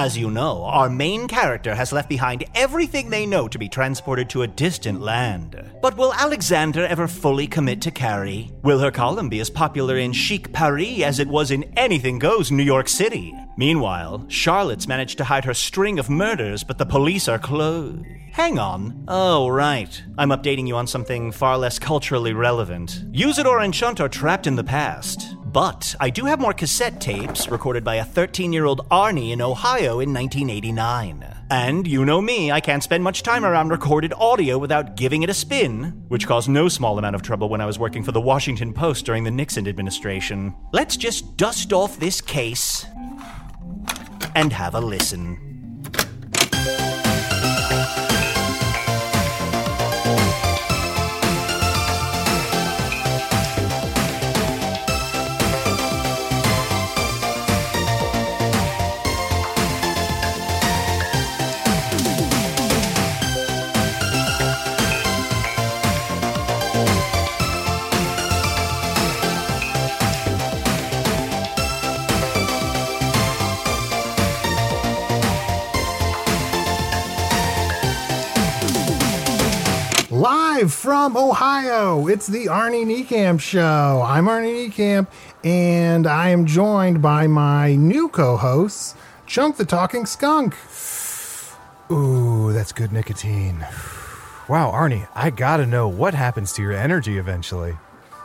As you know, our main character has left behind everything they know to be transported to a distant land. But will Alexander ever fully commit to Carrie? Will her column be as popular in chic Paris as it was in anything goes New York City? Meanwhile, Charlotte's managed to hide her string of murders, but the police are closed. Hang on. Oh, right. I'm updating you on something far less culturally relevant. Usidore and Chunt are trapped in the past. But I do have more cassette tapes recorded by a 13 year old Arnie in Ohio in 1989. And you know me, I can't spend much time around recorded audio without giving it a spin, which caused no small amount of trouble when I was working for the Washington Post during the Nixon administration. Let's just dust off this case and have a listen. Live from Ohio, it's the Arnie Niekamp Show. I'm Arnie Niekamp, and I am joined by my new co hosts, Chunk the Talking Skunk. Ooh, that's good nicotine. Wow, Arnie, I gotta know what happens to your energy eventually.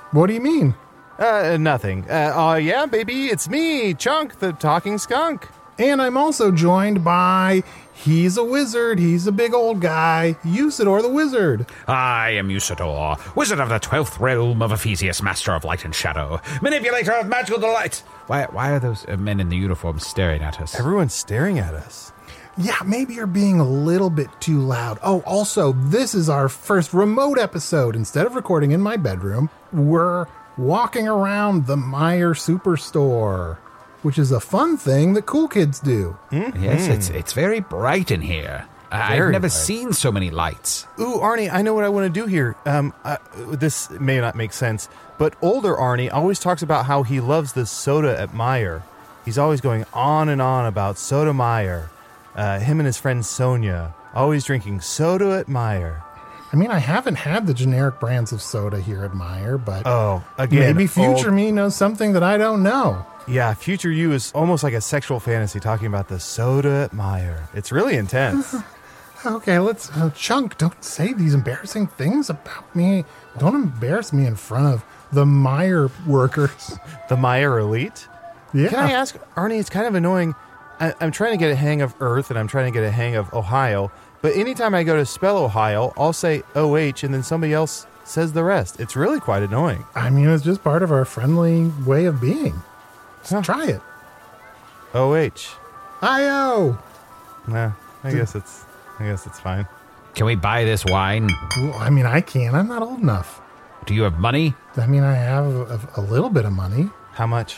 What do you mean? Uh, nothing. Uh, oh, yeah, baby, it's me, Chunk, the talking skunk. And I'm also joined by he's a wizard, he's a big old guy, Usidore the Wizard. I am Usidore, wizard of the twelfth realm of Ephesus, master of light and shadow, manipulator of magical delight. Why, why are those uh, men in the uniforms staring at us? Everyone's staring at us. Yeah, maybe you're being a little bit too loud. Oh, also, this is our first remote episode. Instead of recording in my bedroom, we're walking around the Meijer Superstore, which is a fun thing that cool kids do. Yes, it's it's very bright in here. I- I've never bright. seen so many lights. Ooh, Arnie, I know what I want to do here. Um, uh, this may not make sense, but older Arnie always talks about how he loves the soda at Meijer. He's always going on and on about Soda Meijer. Uh, him and his friend Sonia always drinking soda at Meijer. I mean, I haven't had the generic brands of soda here at Meijer, but Oh, again, maybe future old- me knows something that I don't know. Yeah, future you is almost like a sexual fantasy talking about the soda at Meijer. It's really intense. Okay, let's. Uh, Chunk, don't say these embarrassing things about me. Don't embarrass me in front of the Meijer workers. the Meijer Elite. Yeah. Can I ask, Arnie? It's kind of annoying. I, I'm trying to get a hang of Earth and I'm trying to get a hang of Ohio, but anytime I go to spell Ohio, I'll say OH and then somebody else says the rest. It's really quite annoying. I mean, it's just part of our friendly way of being. Let's try it. OH. IO. Nah, I guess it's. I guess it's fine. Can we buy this wine? Well, I mean, I can't. I'm not old enough. Do you have money? I mean, I have a, a little bit of money. How much?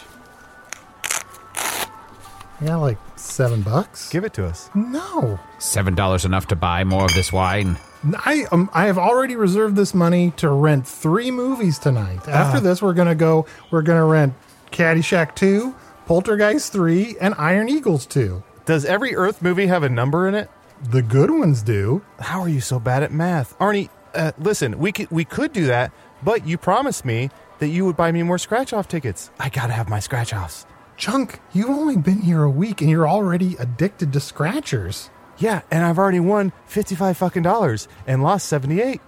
I got like seven bucks. Give it to us. no. Seven dollars enough to buy more of this wine. I um, I have already reserved this money to rent three movies tonight. Ah. After this, we're gonna go. We're gonna rent Caddyshack two, Poltergeist three, and Iron Eagles two. Does every Earth movie have a number in it? The good ones do. How are you so bad at math, Arnie? Uh, listen, we could we could do that, but you promised me that you would buy me more scratch off tickets. I gotta have my scratch offs. Chunk, you've only been here a week and you're already addicted to scratchers. Yeah, and I've already won fifty five fucking dollars and lost seventy eight.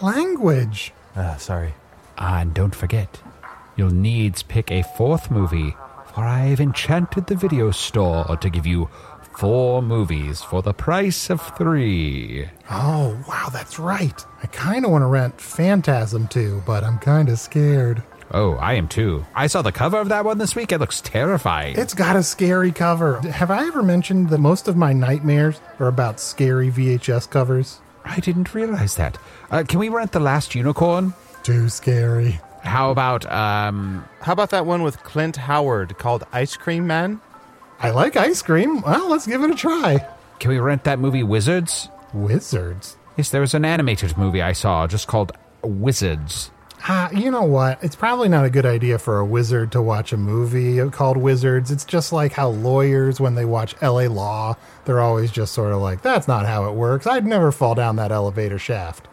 Language. Uh, sorry. Ah, and don't forget, you'll needs pick a fourth movie, for I've enchanted the video store to give you four movies for the price of three. Oh, wow, that's right. I kind of want to rent Phantasm too, but I'm kind of scared. Oh, I am too. I saw the cover of that one this week. It looks terrifying. It's got a scary cover. Have I ever mentioned that most of my nightmares are about scary VHS covers? I didn't realize that. Uh, can we rent The Last Unicorn? Too scary. How about, um, How about that one with Clint Howard called Ice Cream Man? I like ice cream. Well, let's give it a try. can we rent that movie Wizards? Wizards. Yes, there was an animated movie I saw just called Wizards. Ah, you know what? It's probably not a good idea for a wizard to watch a movie called Wizards. It's just like how lawyers, when they watch LA Law, they're always just sort of like, that's not how it works. I'd never fall down that elevator shaft.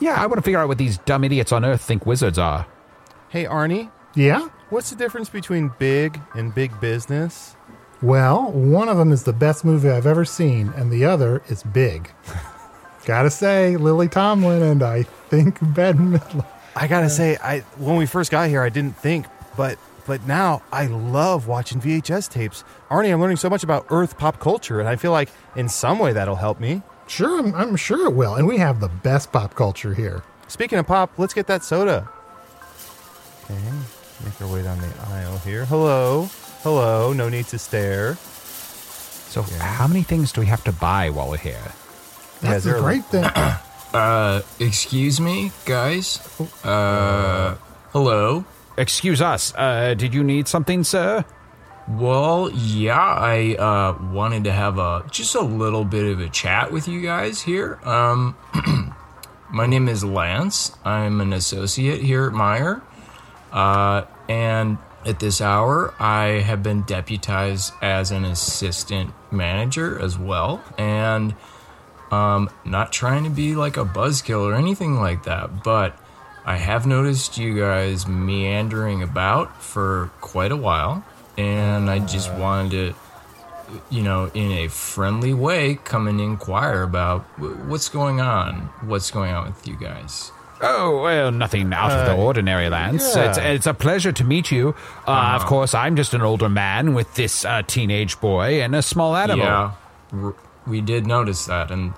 Yeah, I want to figure out what these dumb idiots on Earth think wizards are. Hey Arnie, Yeah? what's the difference between big and big business? Well, one of them is the best movie I've ever seen, and the other is big. Gotta say, Lily Tomlin and I think Ben Midler. I gotta say, I when we first got here, I didn't think, but but now I love watching VHS tapes. Arnie, I'm learning so much about Earth pop culture, and I feel like in some way that'll help me. Sure, I'm, I'm sure it will. And we have the best pop culture here. Speaking of pop, let's get that soda. Okay, make our way down the aisle here. Hello, hello. No need to stare. So, how many things do we have to buy while we're here? That's they're the great thing. Uh, excuse me, guys. Uh, hello. Excuse us. Uh, did you need something, sir? Well, yeah, I uh wanted to have a just a little bit of a chat with you guys here. Um, my name is Lance. I'm an associate here at Meijer. Uh, and at this hour, I have been deputized as an assistant manager as well. And um, not trying to be like a buzzkill or anything like that, but I have noticed you guys meandering about for quite a while. And I just wanted to, you know, in a friendly way, come and inquire about what's going on. What's going on with you guys? Oh, well, nothing out of the ordinary, Lance. yeah. It's, it's a pleasure to meet you. Uh, Of course, I'm just an older man with this uh, teenage boy and a small animal. Yeah, r- we did notice that, and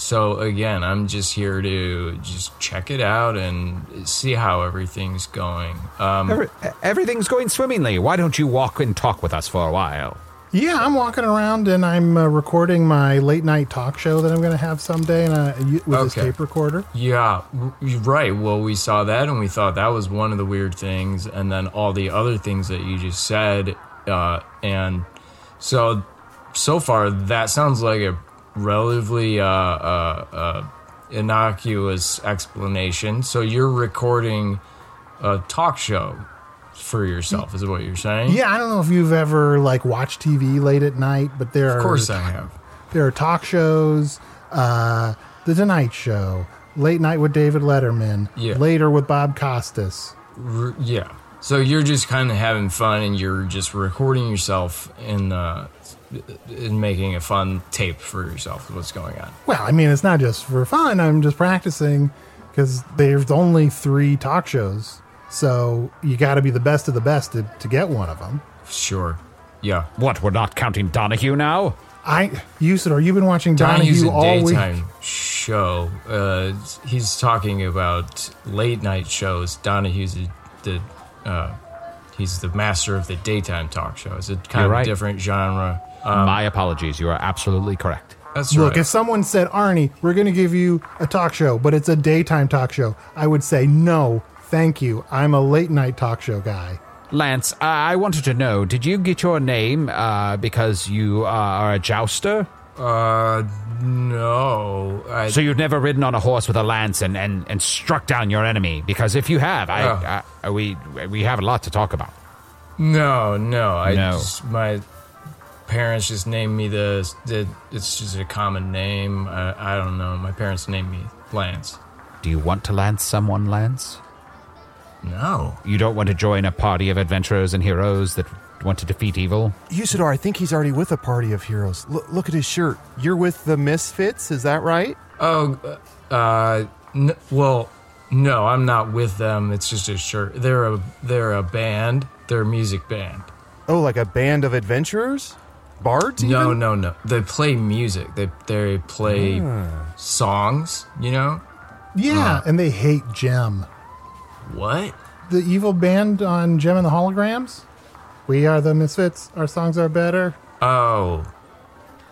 so again, I'm just here to just check it out and see how everything's going. Um, Every, everything's going swimmingly. Why don't you walk and talk with us for a while? yeah, I'm walking around and I'm uh, recording my late night talk show that I'm going to have someday and, uh, you- with this tape recorder. yeah, right. Well, we saw that, and we thought that was one of the weird things, and then all the other things that you just said, uh, and so so far that sounds like a relatively uh, uh, uh, innocuous explanation. So you're recording a talk show for yourself, is what you're saying? Yeah, I don't know if you've ever like watched TV late at night, but there Of are of course I have. there are talk shows, uh, The Tonight Show, Late Night with David Letterman, Yeah. later with Bob Costas. R- yeah. So you're just kind of having fun, and you're just recording yourself in uh, in making a fun tape for yourself. Of what's going on? Well, I mean, it's not just for fun. I'm just practicing because there's only three talk shows, so you got to be the best of the best to, to get one of them. Sure. Yeah. What, we're not counting Donahue now? I, Usidore, you've been watching Donahue's Donahue a all week. show. Uh, he's talking about late night shows. Donahue's the, the uh, he's the master of the daytime talk show. It's a kind You're of right. different genre. My apologies. You are absolutely correct. That's Look, right. if someone said, Arnie, we're going to give you a talk show, but it's a daytime talk show, I would say, no, thank you. I'm a late night talk show guy. Lance, uh, I wanted to know, did you get your name uh, because you are a jouster? Uh, no. I, So you've never ridden on a horse with a lance and, and, and struck down your enemy? Because if you have, I, Oh. I, we we have a lot to talk about. no, no. I No. Just, my parents just named me the, the. It's just a common name. I, I don't know. My parents named me Lance. Do you want to lance someone, Lance? No. You don't want to join a party of adventurers and heroes that want to defeat evil? Usidore, I think he's already with a party of heroes. Look, look at his shirt. You're with the Misfits, is that right? Oh, uh, n- well, no, I'm not with them. It's just a shirt. They're a they're a band. They're a music band. Oh, like a band of adventurers? Bards? No, even? no, no. They play music. They they play songs. You know Yeah, and they hate Jem. what? The evil band on Jem and the Holograms? We are the Misfits. Our songs are better. Oh,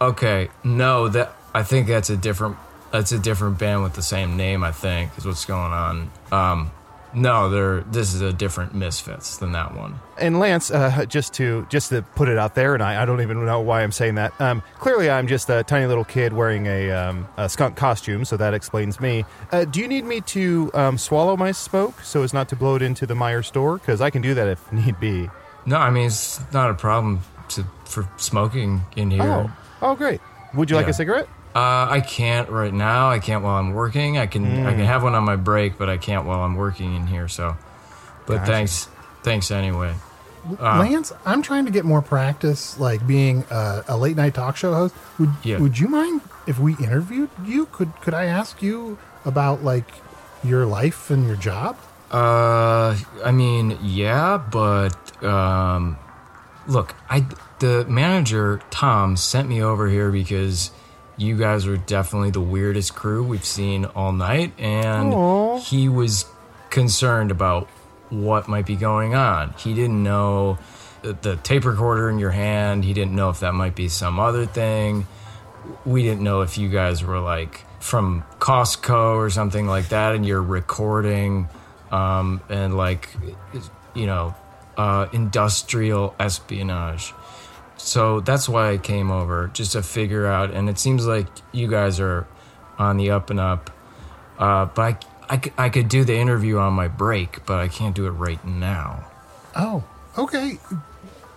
okay. No, that I think that's a different. That's a different band with the same name. I think is what's going on. Um, no, they're this is a different Misfits than that one. And Lance, uh, just to just to put it out there, and I, I don't even know why I'm saying that. Um, clearly, I'm just a tiny little kid wearing a, um, a skunk costume, so that explains me. Uh, do you need me to um, swallow my smoke so as not to blow it into the Meijer store? Because I can do that if need be. No, I mean it's not a problem to, for smoking in here. Oh, oh, great. Would you like a cigarette? Uh, I can't right now. I can't while I'm working. I can I can have one on my break, but I can't while I'm working in here. So, but thanks, thanks anyway. Lance, I'm trying to get more practice, like being a, a late night talk show host. Would Yeah. Would you mind if we interviewed you? Could Could I ask you about like your life and your job? Uh, I mean, yeah, but um, look, I the manager Tom sent me over here because you guys were definitely the weirdest crew we've seen all night, and he was concerned about what might be going on. He didn't know the, the tape recorder in your hand. He didn't know if that might be some other thing. We didn't know if you guys were like from Costco or something like that, and you're recording, um, and like, you know, uh, industrial espionage. So that's why I came over, just to figure out. And it seems like you guys are on the up and up. Uh, but I could do the interview on my break, but I can't do it right now. Oh, okay.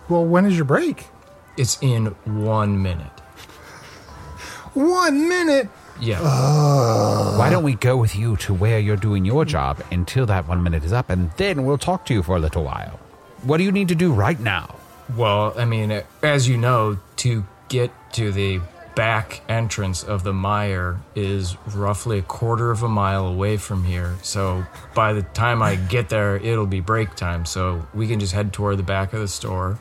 Well, when is your break? It's in one minute. One minute. Yeah. Why don't we go with you to where you're doing your job until that one minute is up, and then we'll talk to you for a little while. What do you need to do right now? Well, I mean, as you know, to get to the back entrance of the Meijer is roughly a quarter of a mile away from here. So by the time I get there, it'll be break time. So we can just head toward the back of the store,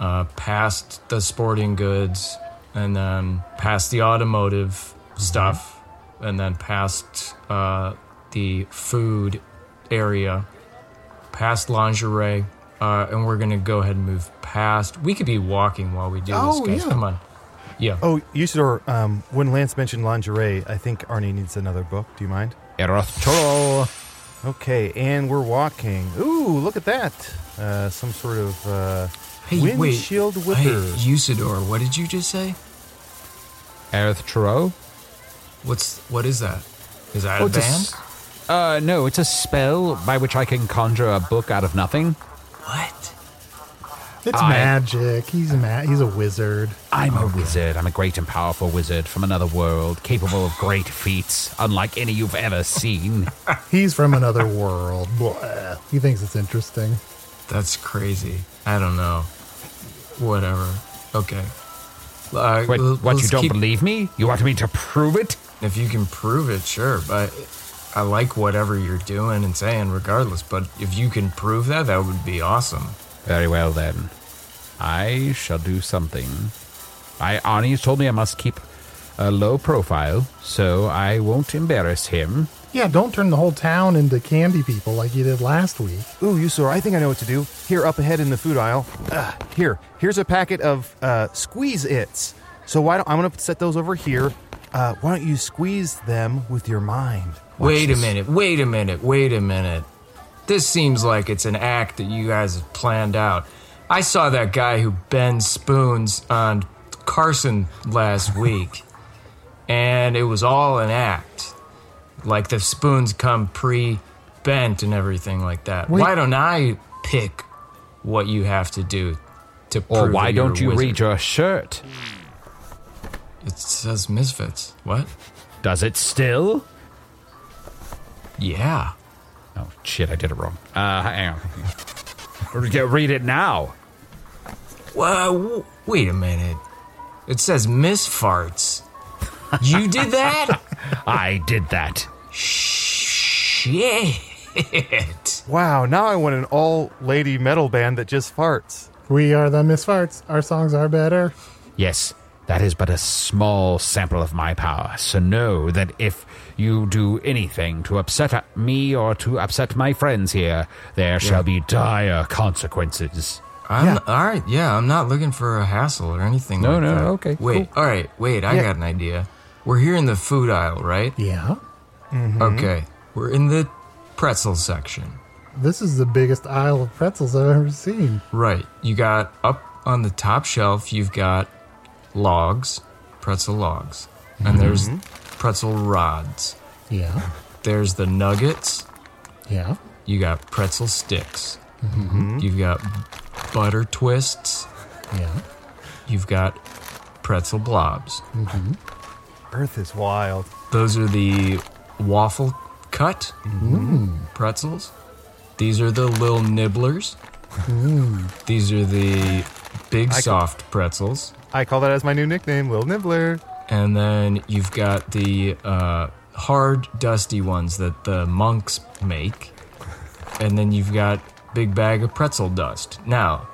uh, past the sporting goods, and then past the automotive stuff, and then past uh, the food area past lingerie, uh, and we're gonna go ahead and move past. We could be walking while we do Oh, this, guys. yeah. Come on. Yeah. Oh, Usidore, um, when Lance mentioned lingerie, I think Arnie needs another book. Do you mind? Erothoro. Okay, and we're walking. Ooh, look at that. Uh, some sort of uh, Hey, wait. windshield Hey. Usidore, what did you just say? Erothoro? What's what is that? Is that Oh, a it's a band? Uh, no, it's a spell by which I can conjure a book out of nothing. What? It's I- magic. He's a ma- He's a wizard. I'm a wizard. I'm a great and powerful wizard from another world, capable of great feats, unlike any you've ever seen. He's from another world. Blah. He thinks it's interesting. That's crazy. I don't know. Whatever. Okay. Uh, What, l- what you let's don't keep- believe me? You want me to prove it? If you can prove it, sure. But I like whatever you're doing and saying, regardless. But if you can prove that, that would be awesome. Very well then. I shall do something. I Arnie's told me I must keep a low profile, so I won't embarrass him. Yeah, don't turn the whole town into candy people like you did last week. Ooh, Usidore, I think I know what to do. Here, up ahead in the food aisle. Uh, here, here's a packet of uh, Squeezits. So why don't I'm gonna set those over here? Uh, why don't you squeeze them with your mind? Watch Wait a minute, wait a minute, wait a minute. this seems like it's an act that you guys have planned out. I saw that guy who bends spoons on Carson last week, and it was all an act. Like the spoons come pre bent and everything like that. Wait. Why don't I pick what you have to do to prove Or that why you're don't a you wizard? read your shirt? It says Misfits. What? Does it still? Yeah. Oh, shit, I did it wrong. Uh, hang on. Re- Read it now. Well, w- wait a minute. It says misfarts. You did that? I did that. Shit. Wow, now I want an all lady metal band that just farts. We are the Misfarts. Our songs are better. Yes, that is but a small sample of my power. So know that if you do anything to upset me or to upset my friends here, there shall be dire consequences. I'm Yeah. all right. Yeah, I'm not looking for a hassle or anything. No, like no, that. okay, Wait. All right. Wait. I Yeah. got an idea. We're here in the food aisle, right? Yeah. Mm-hmm. Okay. We're in the pretzel section. This is the biggest aisle of pretzels I've ever seen. Right. You got up on the top shelf. You've got logs, pretzel logs, and there's mm-hmm. pretzel rods. Yeah. There's the nuggets. Yeah. You got pretzel sticks. Mm-hmm. You've got butter twists. Yeah. You've got pretzel blobs. Mm-hmm. Earth is wild. Those are the waffle cut pretzels. These are the little nibblers. Mm. These are the big soft pretzels. I call that as my new nickname, Lil Nibbler. And then you've got the uh, hard, dusty ones that the monks make. And then you've got big bag of pretzel dust. Now,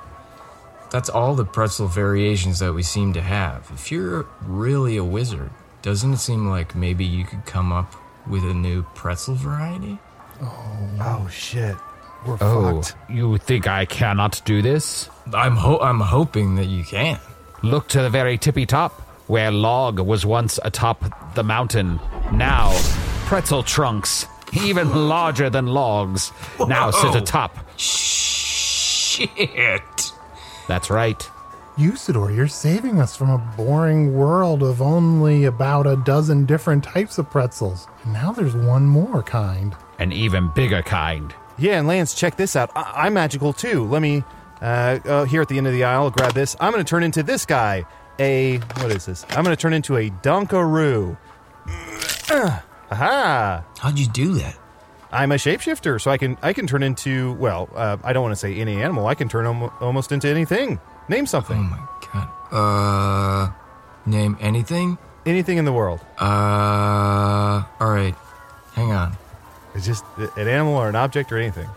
that's all the pretzel variations that we seem to have. If you're really a wizard, doesn't it seem like maybe you could come up with a new pretzel variety? Oh shit. We're Oh, fucked. you think I cannot do this? I'm ho- I'm hoping that you can. Look to the very tippy top, where log was once atop the mountain. Now, pretzel trunks, even larger than logs, now sit atop. Shit. That's right. Usidore, you're saving us from a boring world of only about a dozen different types of pretzels. And now there's one more kind. An even bigger kind. Yeah, and Lance, check this out. I- I'm magical too. Let me, uh, uh, here at the end of the aisle, grab this. I'm going to turn into this guy. A, what is this? I'm going to turn into a Dunkaroo. Uh, aha! How'd you do that? I'm a shapeshifter, so I can I can turn into well, uh, I don't want to say any animal. I can turn almo- almost into anything. Name something. Oh my god. Uh, name anything? Anything in the world. Uh, all right. Hang on. It's just an animal or an object or anything.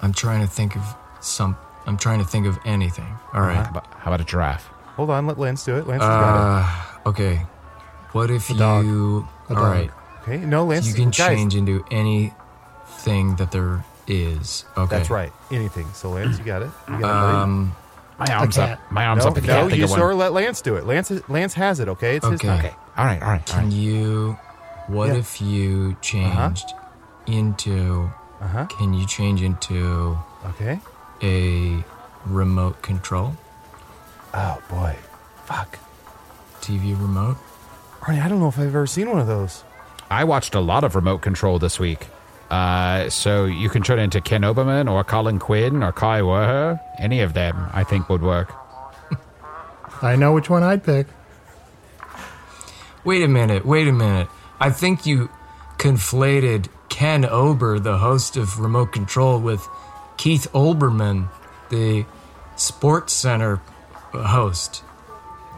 I'm trying to think of some. I'm trying to think of anything. All right. How about, how about a giraffe? Hold on, let Lance do it. Lance has got Uh, okay. What if dog. you? A all dog. right. Okay, no, Lance. You can guys, change into anything that there is. Okay. That's right. Anything. So Lance, you got it. You got it. Um. My arms cat. up. My arms no, up. I no, can't think you of one. sir, let Lance do it. Lance, Lance has it. Okay, it's his Okay. time. Okay. All right. All right. All Can right. you? What Yeah. if you changed into? Uh huh. Can you change into Okay. A remote control Oh boy, fuck. TV remote? Arnie, I don't know if I've ever seen one of those. I watched a lot of remote control this week. Uh, so you can turn into Ken Oberman or Colin Quinn or Kari Wuhrer. Any of them, I think, would work. I know which one I'd pick. Wait a minute. Wait a minute. I think you conflated Ken Ober, the host of Remote Control, with Keith Olbermann, the Sports Center host.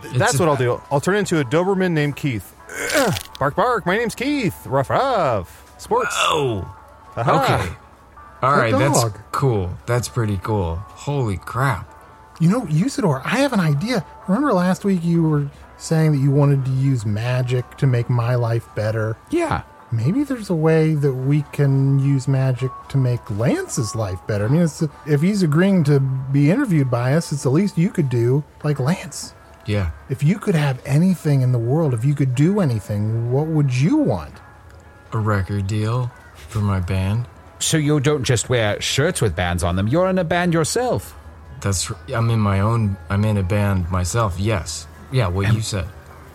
That's It's what I'll do. I'll turn into a Doberman named Keith. bark, bark. My name's Keith. Ruff, ruff. Sports. Oh. Aha. Okay. All right. That's dog. cool. That's pretty cool. Holy crap. You know, Usidore, I have an idea. Remember last week you were saying that you wanted to use magic to make my life better? Yeah. Maybe there's a way that we can use magic to make Lance's life better. I mean, it's, if he's agreeing to be interviewed by us, it's the least you could do. Like, Lance, Yeah. if you could have anything in the world, if you could do anything, what would you want? A record deal for my band. So you don't just wear shirts with bands on them, you're in a band yourself. That's I'm in my own. I'm in a band myself. Yes. Yeah. What you said.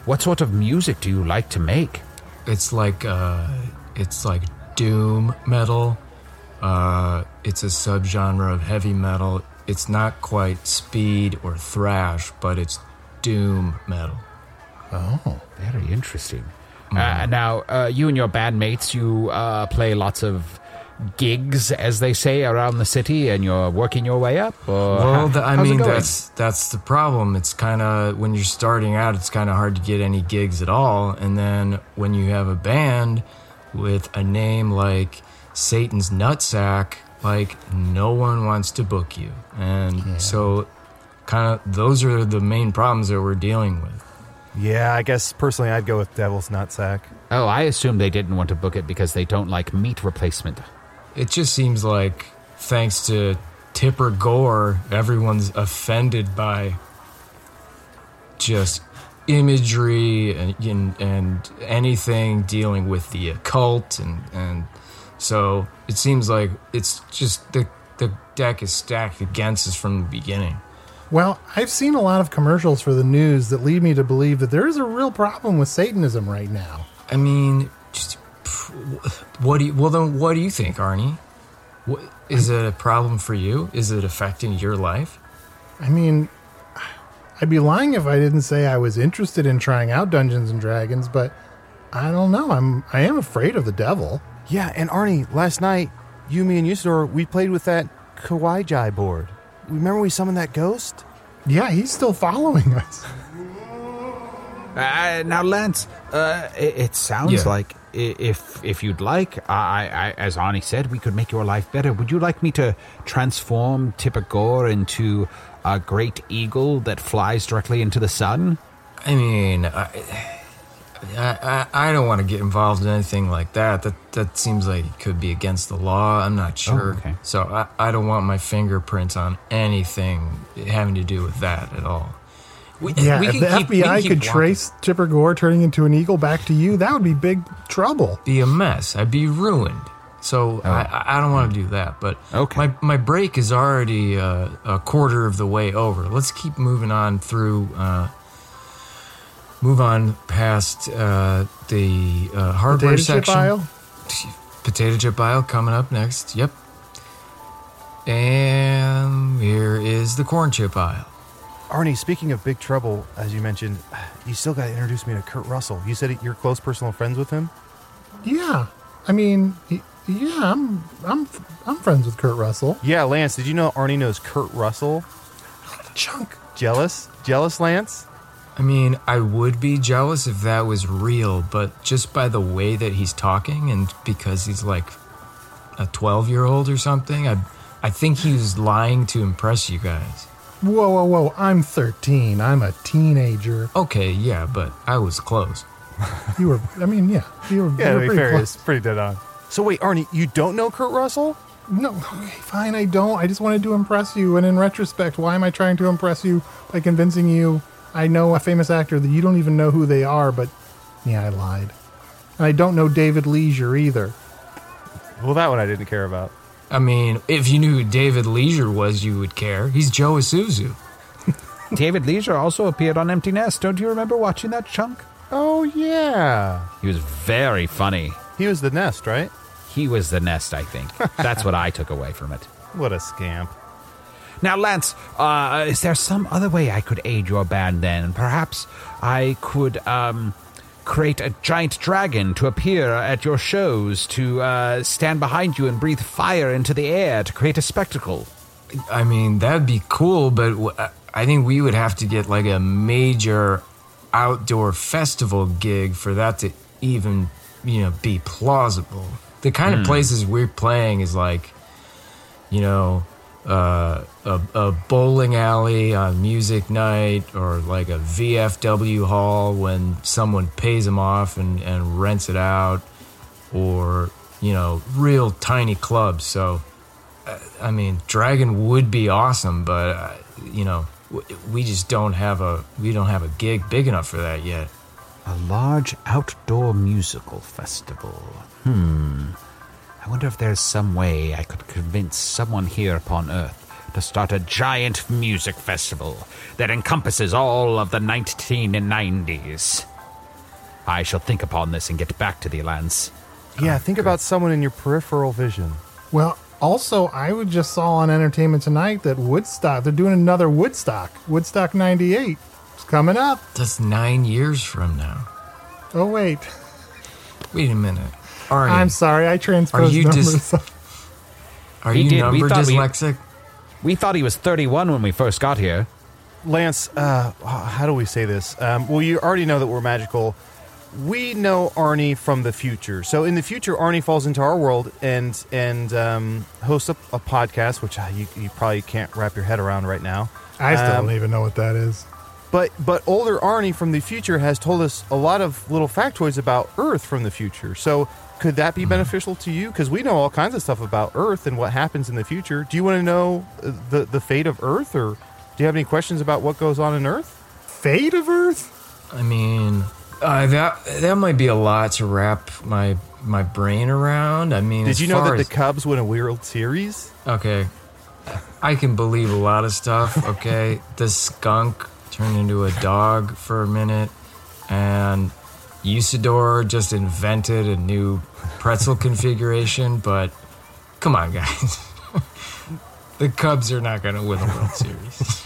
What sort of music do you like to make? It's like uh, it's like doom metal. Uh, it's a subgenre of heavy metal. It's not quite speed or thrash, but it's doom metal. Oh, very interesting. Uh, now, uh, you and your bandmates, you uh, play lots of gigs, as they say, around the city, and you're working your way up. Or Well, the, I mean that's that's the problem. It's kind of when you're starting out, it's kind of hard to get any gigs at all, and then when you have a band with a name like Satan's Nutsack, like no one wants to book you, and so kind of those are the main problems that we're dealing with. Yeah, I guess personally I'd go with Devil's Nutsack. Oh, I assume they didn't want to book it because they don't like meat replacement. It just seems like thanks to Tipper Gore, everyone's offended by just imagery and, and, and anything dealing with the occult and, and so it seems like it's just the the deck is stacked against us from the beginning. Well, I've seen a lot of commercials for the news that lead me to believe that there is a real problem with Satanism right now. I mean, just what do you, well then what do you think, Arnie? What, is it a problem for you? Is it affecting your life? I mean, I'd be lying if I didn't say I was interested in trying out Dungeons and Dragons, but I don't know. I'm I am afraid of the devil. Yeah, and Arnie, last night, you, me, and Usidore, we played with that Kawaii Jai board. Remember we summoned that ghost? Yeah, he's still following us. Uh, now, Lance, uh, it, it sounds Yeah. like i- if if you'd like, I, I, as Arnie said, we could make your life better. Would you like me to transform Tipper Gore into a great eagle that flies directly into the sun? I mean, I, I, I don't want to get involved in anything like that. That that seems like it could be against the law. I'm not oh, sure. okay. So I, I don't want my fingerprints on anything having to do with that at all. We, Yeah, we if can the keep- we can FBI could walking. trace Tipper Gore turning into an eagle back to you, that would be big trouble. be a mess. I'd be ruined. So I I, I don't want to do that. But Okay. my my break is already uh, a quarter of the way over. Let's keep moving on through. Uh, move on past uh, the uh, hardware Potato chip aisle. Potato chip aisle coming up next. Yep. And here is the corn chip aisle. Arnie, speaking of Big Trouble, as you mentioned, you still got to introduce me to Kurt Russell. You said you're close personal friends with him? Yeah, I mean, y- yeah, I'm I'm I'm friends with Kurt Russell. Yeah, Lance, did you know Arnie knows Kurt Russell? Chunk. Jealous? Jealous, Lance? I mean, I would be jealous if that was real, but just by the way that he's talking and because he's like a 12 year old or something, I, I think he was lying to impress you guys. Whoa, whoa, whoa! I'm 13. I'm a teenager. Okay, yeah, but I was close. You were. I mean, yeah, you were. Yeah, you to were be pretty fair, close. it's pretty dead on. So wait, Arnie, you don't know Kurt Russell? No, okay, fine. I don't. I just wanted to impress you. And in retrospect, why am I trying to impress you by convincing you I know a famous actor that you don't even know who they are? But yeah, I lied. And I don't know David Leisure either. Well, that one I didn't care about. I mean, if you knew who David Leisure was, you would care. He's Joe Isuzu. David Leisure also appeared on Empty Nest. Don't you remember watching that chunk? Oh, yeah. He was very funny. He was the nest, right? He was the nest, I think. That's what I took away from it. What a scamp. Now, Lance, uh, is there some other way I could aid your band then? Perhaps I could um, create a giant dragon to appear at your shows, to uh, stand behind you and breathe fire into the air to create a spectacle. I mean, that'd be cool, but w- I think we would have to get like a major outdoor festival gig for that to even, you know, be plausible. The kind of places we're playing is like, you know, uh, a, a bowling alley on music night or like a VFW hall when someone pays them off and, and rents it out or, you know, real tiny clubs. So, I mean, Dragon would be awesome, but uh, you know, we just don't have a we don't have a gig big enough for that yet. A large outdoor musical festival. Hmm. I wonder if there's some way I could convince someone here upon Earth to start a giant music festival that encompasses all of the 1990s. I shall think upon this and get back to the Lance. Yeah, oh, think about someone in your peripheral vision. Well, also, I would just saw on Entertainment Tonight that Woodstock, they're doing another Woodstock. Woodstock 98. It's coming up. That's nine years from now. Oh, wait. Wait a minute. Arnie, I'm sorry. I transposed Are you numbers. dis- are He you did- we number thought we- dyslexic? We thought he was 31 when we first got here. Lance, uh, how do we say this? Um, well, you already know that we're magical. We know Arnie from the future. So in the future, Arnie falls into our world and and um, hosts a, a podcast, which uh, you, you probably can't wrap your head around right now. I still Um, don't even know what that is. But but older Arnie from the future has told us a lot of little factoids about Earth from the future. So could that be beneficial to you? Because we know all kinds of stuff about Earth and what happens in the future. Do you want to know uh, the the fate of Earth, or do you have any questions about what goes on in Earth? Fate of Earth? I mean, uh, that that might be a lot to wrap my my brain around. I mean, Did you know far that the Cubs win a World Series? Okay. I can believe a lot of stuff, okay? the skunk turned into a dog for a minute, and Usidore just invented a new pretzel configuration, but come on, guys. the Cubs are not going to win the World Series.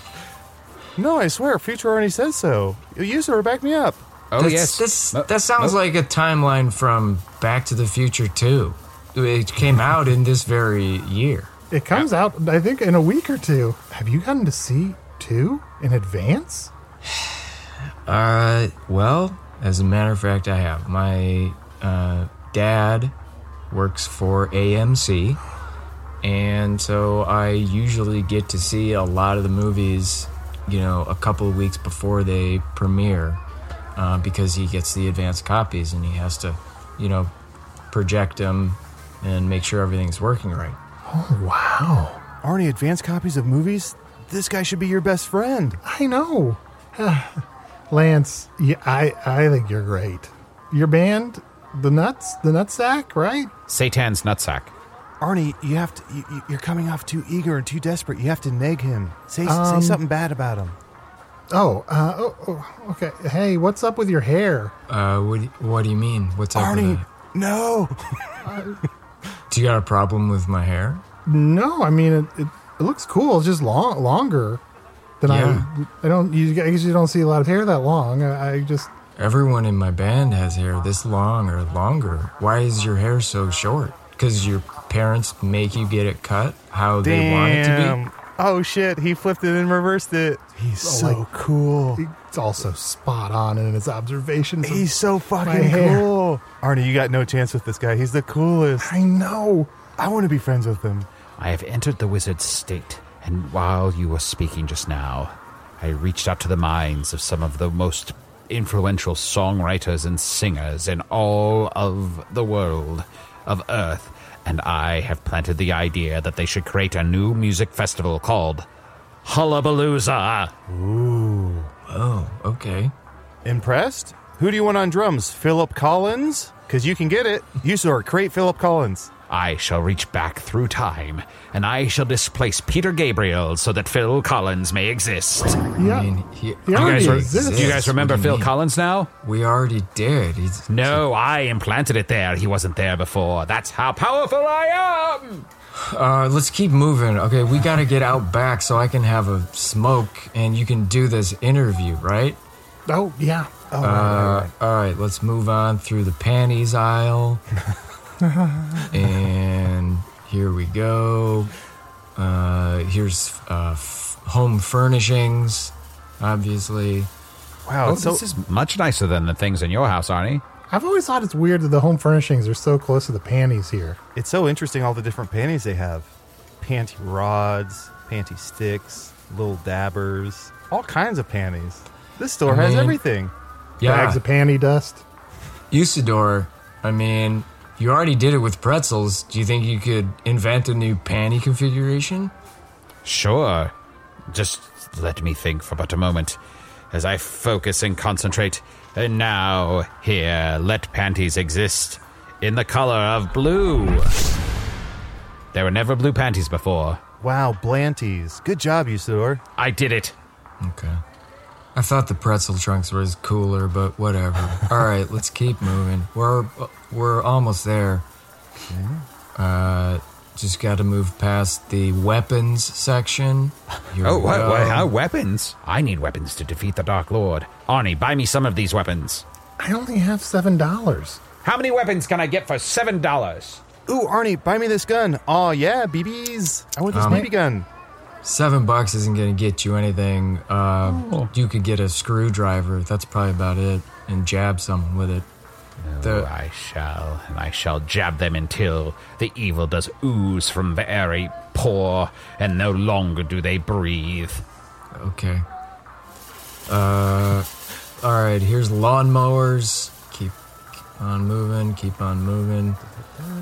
No, I swear, future already says so. User, back me up. Oh, That's- yes. This, Oh, that sounds oh. like a timeline from Back to the Future 2. It came out in this very year. It comes out, I think, in a week or two. Have you gotten to see two in advance? Uh, well, as a matter of fact, I have. My uh, dad works for AMC, and so I usually get to see a lot of the movies, you know, a couple of weeks before they premiere, uh, because he gets the advanced copies and he has to, you know, project them and make sure everything's working right. Oh wow. are Arnie, advanced copies of movies? This guy should be your best friend. I know. Lance, yeah, I, I think you're great. Your band, the Nuts, the Nutsack, right? Satan's nutsack. Arnie, you have to. You, you- you're coming off too eager and too desperate. You have to neg him. Say Um, say something bad about him. Oh, uh, oh, oh, okay. Hey, what's up with your hair? Uh, what, do- what do you mean? What's up with Arnie, that? no. Do you got a problem with my hair? No, I mean it. It, it looks cool. It's just long, longer than Yeah. I. I don't. You I guess you don't see a lot of hair that long. I, I just. Everyone in my band has hair this long or longer. Why is your hair so short? Because your parents make you get it cut how they want it to be. Damn. Oh shit! He flipped it and reversed it. He's oh, so like- cool. It's also spot on in his observations. He's so fucking cool. Arnie, you got no chance with this guy. He's the coolest. I know. I want to be friends with him. I have entered the wizard's state, and while you were speaking just now, I reached out to the minds of some of the most influential songwriters and singers in all of the world of Earth, and I have planted the idea that they should create a new music festival called Hullabalooza. Ooh. Oh, okay. Impressed? Who do you want on drums? Philip Collins? Because you can get it. You sort create Philip Collins. I shall reach back through time, and I shall displace Peter Gabriel so that Phil Collins may exist. Yeah. I mean, he, He Do you guys, re- do you guys remember you Phil mean? Collins now? we already did. He's, No, I implanted it there. He wasn't there before. That's how powerful I am. Uh, let's keep moving. Okay, we got to get out back so I can have a smoke and you can do this interview, right? Oh yeah. Oh, Uh, all right, let's move on through the panties aisle. and here we go. Uh, here's uh, f- home furnishings, obviously. Wow, Oh, it's so this is much nicer than the things in your house, Arnie. I've always thought it's weird that the home furnishings are so close to the panties here. it's so interesting all the different panties they have. Panty rods, panty sticks, little dabbers, all kinds of panties. This store I has mean- everything. Yeah, Bags of panty dust. Usidore. I mean, you already did it with pretzels. Do you think you could invent a new panty configuration? Sure. Just let me think for but a moment as I focus and concentrate. And now, here, let panties exist in the color of blue. There were never blue panties before. Wow, Blanties. Good job, Usidore. I did it. Okay. I thought the pretzel trunks was cooler, but whatever. All right, let's keep moving. We're we're almost there. Uh, just got to move past the weapons section. Here Oh, we what, what, how weapons? I need weapons to defeat the Dark Lord. Arnie, buy me some of these weapons. I only have seven dollars. How many weapons can I get for seven dollars? Ooh, Arnie, buy me this gun. Oh yeah, BBs. I want this Um, BB gun. Seven bucks isn't gonna get you anything. Uh, You could get a screwdriver. That's probably about it, and jab someone with it. The- I shall, and I shall jab them until the evil does ooze from the airy pore, and no longer do they breathe. Okay. Uh, all right. Here's lawnmowers. Keep, keep on moving. Keep on moving.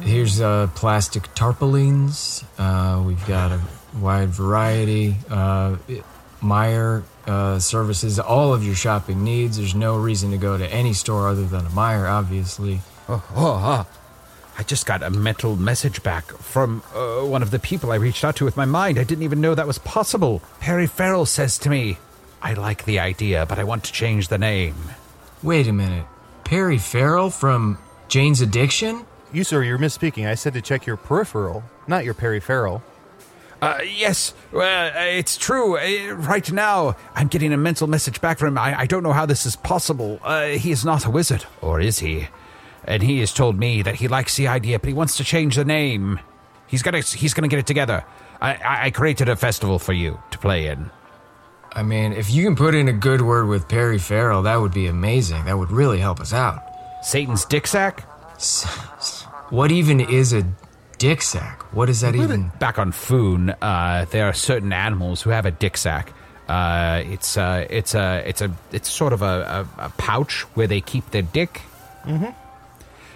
Here's uh, plastic tarpaulins. Uh, we've got a wide variety. Uh, it- Meijer uh, services all of your shopping needs. There's no reason to go to any store other than a Meijer, obviously. Oh, oh, oh. I just got a mental message back from uh, one of the people I reached out to with my mind. I didn't even know that was possible. Perry Farrell says to me, I like the idea, but I want to change the name. Wait a minute. Perry Farrell from Jane's Addiction? You, sir, you're misspeaking. I said to check your peripheral, not your Perry Farrell. Uh, yes, well, uh, it's true. Uh, right now, I'm getting a mental message back from him. I, I don't know how this is possible. Uh, he is not a wizard, or is he? And he has told me that he likes the idea, but he wants to change the name. He's gonna, he's gonna get it together. I, I, I created a festival for you to play in. I mean, if you can put in a good word with Perry Farrell, that would be amazing. That would really help us out. Satan's dick sack. What even is a dick sack? What is that even? Back on Foon, uh, there are certain animals who have a dick sack. Uh, it's uh, it's a it's a it's sort of a, a, a pouch where they keep their dick. Mm-hmm.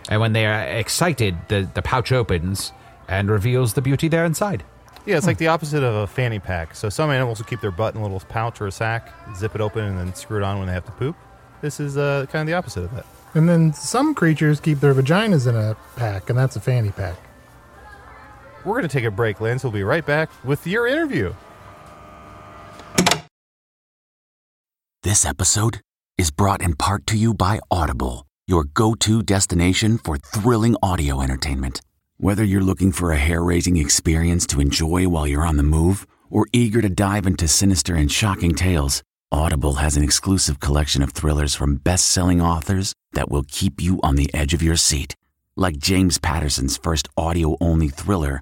And when they are excited, the the pouch opens and reveals the beauty there inside. Yeah, it's like the opposite of a fanny pack. So some animals will keep their butt in a little pouch or a sack, zip it open, and then screw it on when they have to poop. This is uh, kind of the opposite of that. And then some creatures keep their vaginas in a pack, and that's a fanny pack. We're going to take a break, Lance. We'll be right back with your interview. This episode is brought in part to you by Audible, your go to destination for thrilling audio entertainment. Whether you're looking for a hair raising experience to enjoy while you're on the move or eager to dive into sinister and shocking tales, Audible has an exclusive collection of thrillers from best selling authors that will keep you on the edge of your seat. Like James Patterson's first audio only thriller,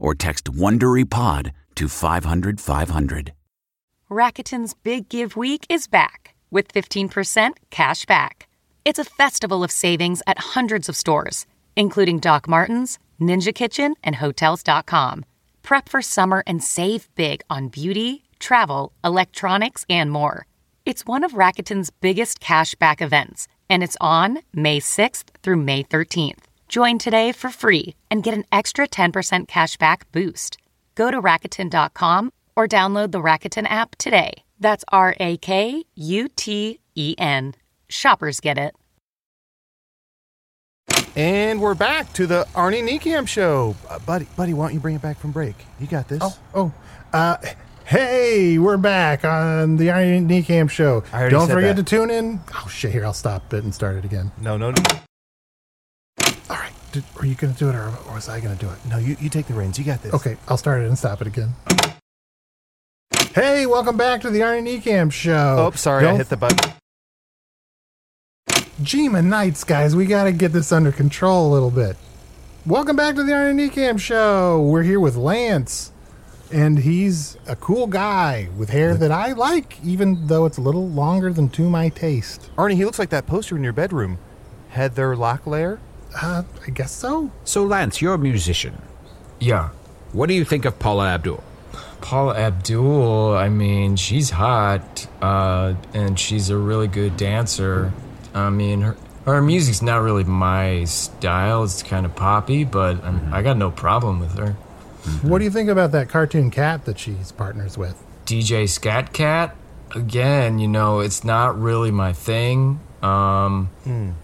or text WonderyPod to 500 500. Rakuten's Big Give Week is back with 15% cash back. It's a festival of savings at hundreds of stores, including Doc Martens, Ninja Kitchen, and Hotels.com. Prep for summer and save big on beauty, travel, electronics, and more. It's one of Rakuten's biggest cash back events, and it's on May 6th through May 13th. Join today for free and get an extra 10% cash back boost. Go to Rakuten.com or download the Rakuten app today. That's R A K U T E N. Shoppers get it. And we're back to the Arnie Niekamp show. Uh, buddy, buddy, why don't you bring it back from break? You got this. Oh, oh, uh, hey, we're back on the Arnie Niekamp show. I already Don't said forget that. to tune in. Oh shit! Here, I'll stop it and start it again. No, no, no. Did, were you gonna do it, or, or was I gonna do it? No, you, you take the reins. You got this. Okay, I'll start it and stop it again. Hey, welcome back to the Arnie Niekamp show. Oh, sorry, I Don't hit the button. Gema Nights, guys, we got to get this under control a little bit. Welcome back to the Arnie Niekamp Show. We're here with Lance, and he's a cool guy with hair that I like, even though it's a little longer than to my taste. Arnie, he looks like that poster in your bedroom. Heather Locklear? Uh, I guess so. So, Lance, you're a musician. Yeah. What do you think of Paula Abdul? Paula Abdul, I mean, she's hot, uh, and she's a really good dancer. I mean, her, her music's not really my style. It's kind of poppy, but um, I got no problem with her. What do you think about that cartoon cat that she's partners with? DJ Scat Cat, again, you know, it's not really my thing. Um,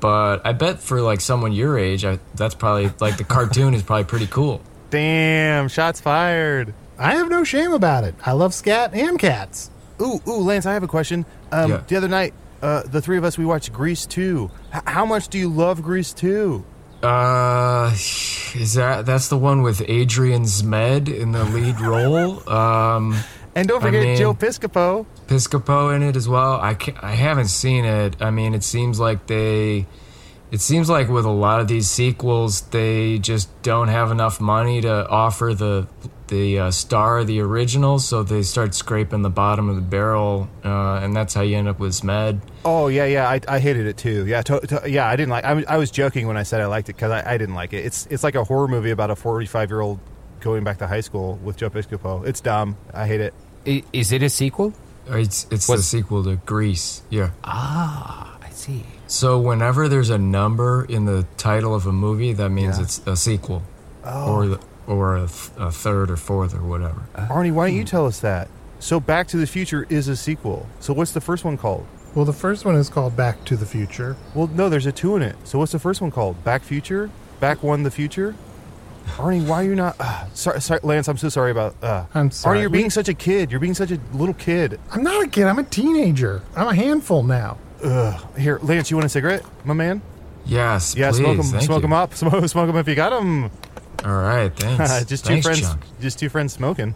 But I bet for like someone your age, I, that's probably like the cartoon is probably pretty cool. Damn, shots fired. I have no shame about it. I love scat and cats. Ooh, ooh, Lance, I have a question. Um, Yeah. The other night, uh, the three of us, we watched Grease 2. H- how much do you love Grease 2? Uh, is that that's the one with Adrian Zmed in the lead role? Um, And don't I forget mean- Joe Piscopo. Piscopo in it as well. I ca I haven't seen it. I mean, it seems like they. It seems like with a lot of these sequels, they just don't have enough money to offer the the uh, star of the original, so they start scraping the bottom of the barrel, uh, and that's how you end up with Zmed. Oh yeah, yeah, I, I hated it too. Yeah, to, to, yeah, I didn't like. I was, I was joking when I said I liked it because I, I didn't like it. It's it's like a horror movie about a forty-five year old going back to high school with Joe Piscopo. It's dumb. I hate it. I- Is it a sequel? It's it's the sequel to Grease. Yeah. Ah, I see. So whenever there's a number in the title of a movie, that means Yeah. it's a sequel, or the, or a, th- a third or fourth or whatever. Arnie, why don't you tell us that? So Back to the Future is a sequel. So what's the first one called? Well, the first one is called Back to the Future. Well, no, there's a two in it. So what's the first one called? Back Future? Back One the Future? Arnie, why are you not? Uh, sorry, sorry, Lance. I'm so sorry about. Uh, I'm sorry. Arnie, you're being such a kid. You're being such a little kid. I'm not a kid. I'm a teenager. I'm a handful now. Ugh. Here, Lance, you want a cigarette, my man? Yes, Yeah, please. smoke them. thank Smoke you. them up. Smoke, smoke them if you got them. All right, thanks. just two Thanks, friends. Chuck. Just two friends smoking.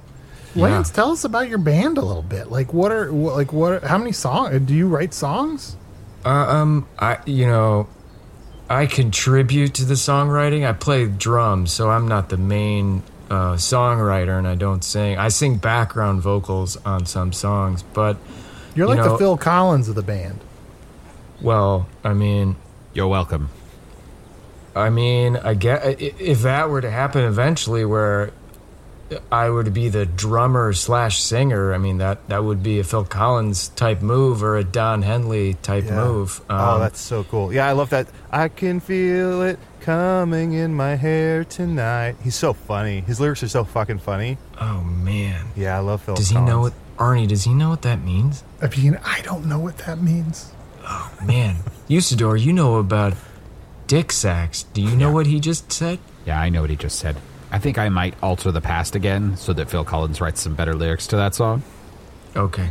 Yeah. Lance, tell us about your band a little bit. Like, what are wh- like what? Are, how many songs do you write songs? Uh, um, I you know, I contribute to the songwriting. I play drums, so I'm not the main uh, songwriter, and I don't sing. I sing background vocals on some songs, but You're You like know- the Phil Collins of the band. well, I mean, You're welcome. I mean, I get if that were to happen eventually, where I were to be the drummer slash singer, I mean that that would be a Phil Collins type move or a Don Henley type Yeah. move. oh, Um, that's so cool. Yeah, I love that. I can feel it coming in my hair tonight. He's so funny. His lyrics are so fucking funny. oh man. Yeah, I love Phil. Does he know what Arnie? Does he know what that means? I mean, I don't know what that means. Oh man, Usidore, you know about Dick Sacks. Do you know what he just said? Yeah, I know what he just said. I think I might alter the past again so that Phil Collins writes some better lyrics to that song. Okay,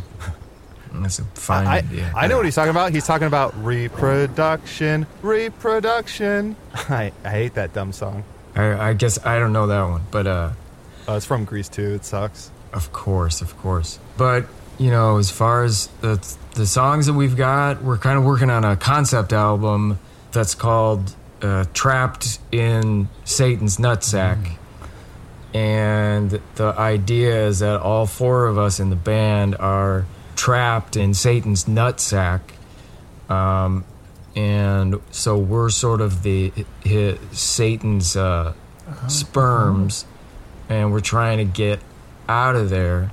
that's a fine I, idea. I know what he's talking about. He's talking about reproduction, reproduction. I, I hate that dumb song. I, I guess I don't know that one, but uh, Oh, it's from Grease 2. It sucks. of course, of course. But you know, as far as the the songs that we've got, we're kind of working on a concept album that's called uh, "Trapped in Satan's Nutsack." And the idea is that all four of us in the band are trapped in Satan's nutsack. Um, and so we're sort of the hi Satan's uh, sperms, and we're trying to get out of there.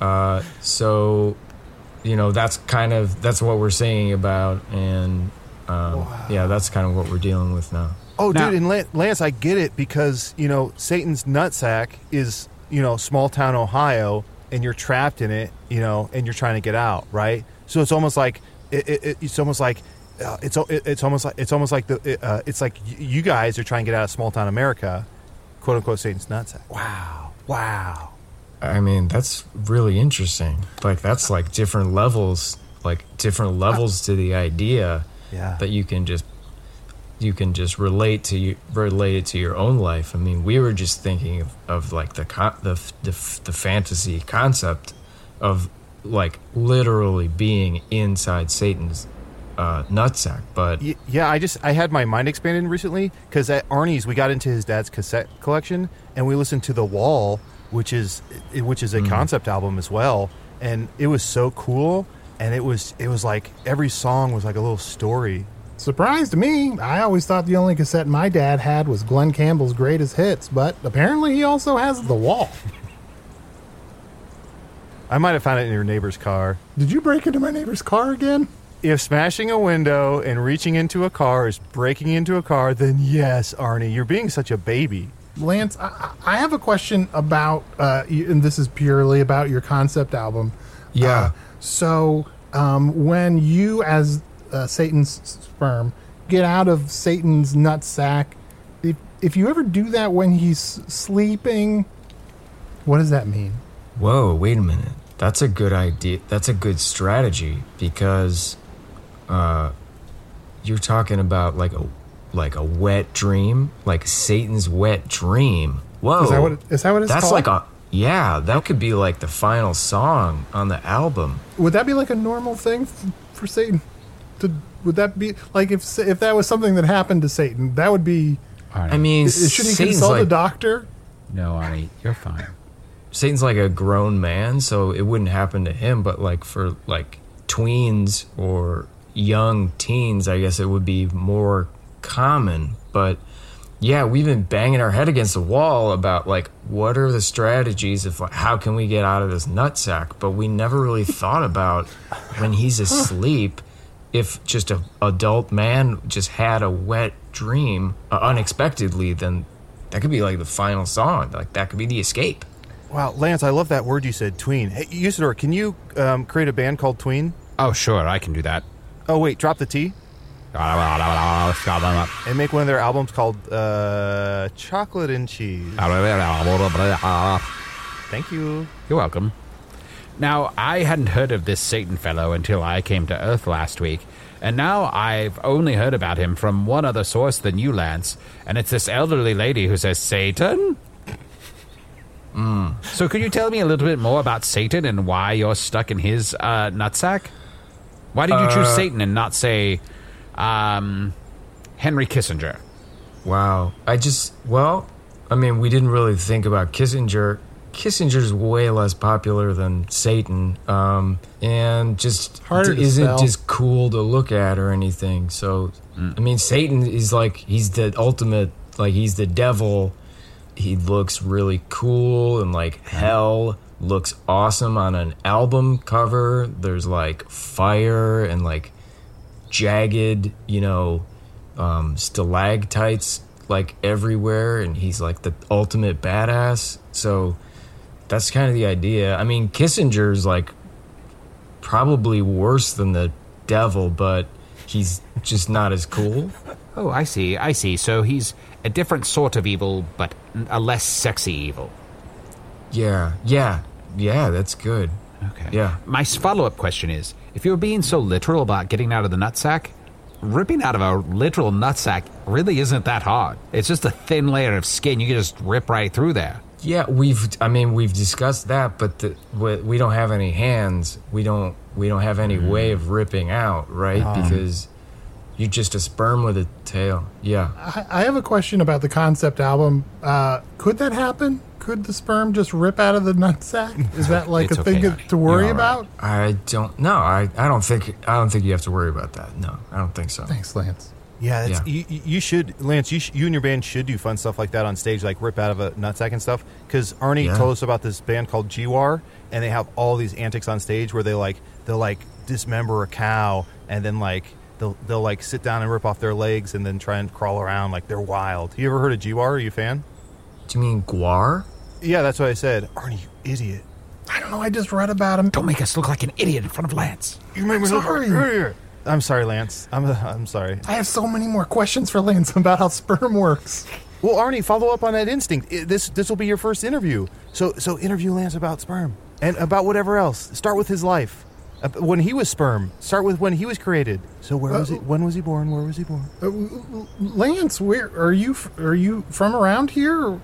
Uh, so, you know, that's kind of that's what we're singing about, and um, yeah, that's kind of what we're dealing with now. Oh, Now- dude, and Lance, I get it because you know Satan's nutsack is you know small town Ohio, and you're trapped in it, you know, and you're trying to get out, right? So it's almost like it, it, it- it's almost like uh, it's it, it's almost like it's almost like the it, uh, it's like y- you guys are trying to get out of small town America, quote unquote Satan's nutsack. Wow, wow. I mean, that's really interesting. Like that's like different levels, like different levels to the idea Yeah. that you can just you can just relate to you relate it to your own life. I mean, we were just thinking of, of like the, con- the the the fantasy concept of like literally being inside Satan's uh, nutsack, but Yeah, I just I had my mind expanded recently because at Arnie's we got into his dad's cassette collection and we listened to The Wall, which is which is a concept album as well, and it was so cool. And it was it was like every song was like a little story, Surprised to me. I always thought the only cassette my dad had was Glen Campbell's greatest hits, but apparently he also has The Wall. I might have found it in your neighbor's car. Did you break into my neighbor's car again? If smashing a window and reaching into a car is breaking into a car, then yes, Arnie, you're being such a baby. Lance, I, I have a question about, uh, and this is purely about your concept album. Yeah. Uh, so, um, when you, as uh, Satan's sperm, get out of Satan's nut sack, if, if you ever do that when he's sleeping, what does that mean? Whoa, wait a minute. That's a good idea. That's a good strategy because uh you're talking about like a like a wet dream, like Satan's wet dream. Whoa. Is that what it- is that what it's That's called? like a yeah, that could be like the final song on the album. Would that be like a normal thing f- for Satan? To would that be like if if that was something that happened to Satan, that would be? I mean, Should he Satan's consult a doctor? No, Arnie, you're fine. Satan's like a grown man, so it wouldn't happen to him, but like for like tweens or young teens, I guess it would be more common. But yeah, we've been banging our head against the wall about like what are the strategies of like, how can we get out of this nutsack, but we never really thought about when he's asleep if just a adult man just had a wet dream uh, unexpectedly, then that could be like the final song. Like that could be the escape. Wow, Lance, I love that word you said, tween. Hey, Usidore, can you um, create a band called Tween? Oh, sure, I can do that. Oh, wait, drop the T and make one of their albums called uh, Chocolate and Cheese. Thank you. You're welcome. Now, I hadn't heard of this Satan fellow until I came to Earth last week, and now I've only heard about him from one other source than you, Lance, and it's this elderly lady who says, Satan? So, could you tell me a little bit more about Satan and why you're stuck in his uh, nutsack? Why did you choose Satan and not, say, um, Henry Kissinger? Wow. I just, well, I mean, we didn't really think about Kissinger. Kissinger's way less popular than Satan, um, and just Harder to isn't spell. just cool to look at or anything. So, I mean, Satan is like he's the ultimate, like he's the devil. He looks really cool and like hell looks awesome on an album cover. There's like fire and like jagged, you know, um, stalactites like everywhere, and he's like the ultimate badass. So that's kind of the idea. I mean, Kissinger's like probably worse than the devil, but he's just not as cool. Oh, I see, I see. So he's a different sort of evil, but a less sexy evil. Yeah, yeah, yeah, that's good. Okay. Yeah. My follow up question is if you're being so literal about getting out of the nutsack, ripping out of a literal nutsack really isn't that hard. It's just a thin layer of skin. You can just rip right through there. Yeah, we've. I mean, we've discussed that, but the, we, we don't have any hands. We don't. We don't have any way of ripping out, right? Because you're just a sperm with a tail. Yeah. I, I have a question about the concept album. Uh, could that happen? Could the sperm just rip out of the nutsack? Is that like a thing okay, to- honey. to worry You're about? I don't. No, I. I don't think. I don't think you have to worry about that. No, I don't think so. Thanks, Lance. Yeah, that's, Yeah. You, you you should, Lance. You, sh- you and your band should do fun stuff like that on stage, like rip out of a nutsack and stuff. Because Arnie Yeah. told us about this band called Gwar, and they have all these antics on stage where they like they'll like dismember a cow, and then like they'll they'll like sit down and rip off their legs, and then try and crawl around like they're wild. You ever heard of Gwar? Are you a fan? Do you mean guar? Yeah, that's what I said. Arnie, you idiot! I don't know. I just read about him. Don't make us look like an idiot in front of Lance. You made me look like an idiot. I'm sorry, Lance. I'm I'm sorry. I have so many more questions for Lance about how sperm works. Well, Arnie, follow up on that instinct. I- This this will be your first interview. So so interview Lance about sperm and about whatever else. Start with his life. Uh, When he was sperm. Start with when he was created. So where was he? When was he born? Where was he born? Uh, Lance, where are you? f- Are you from around here?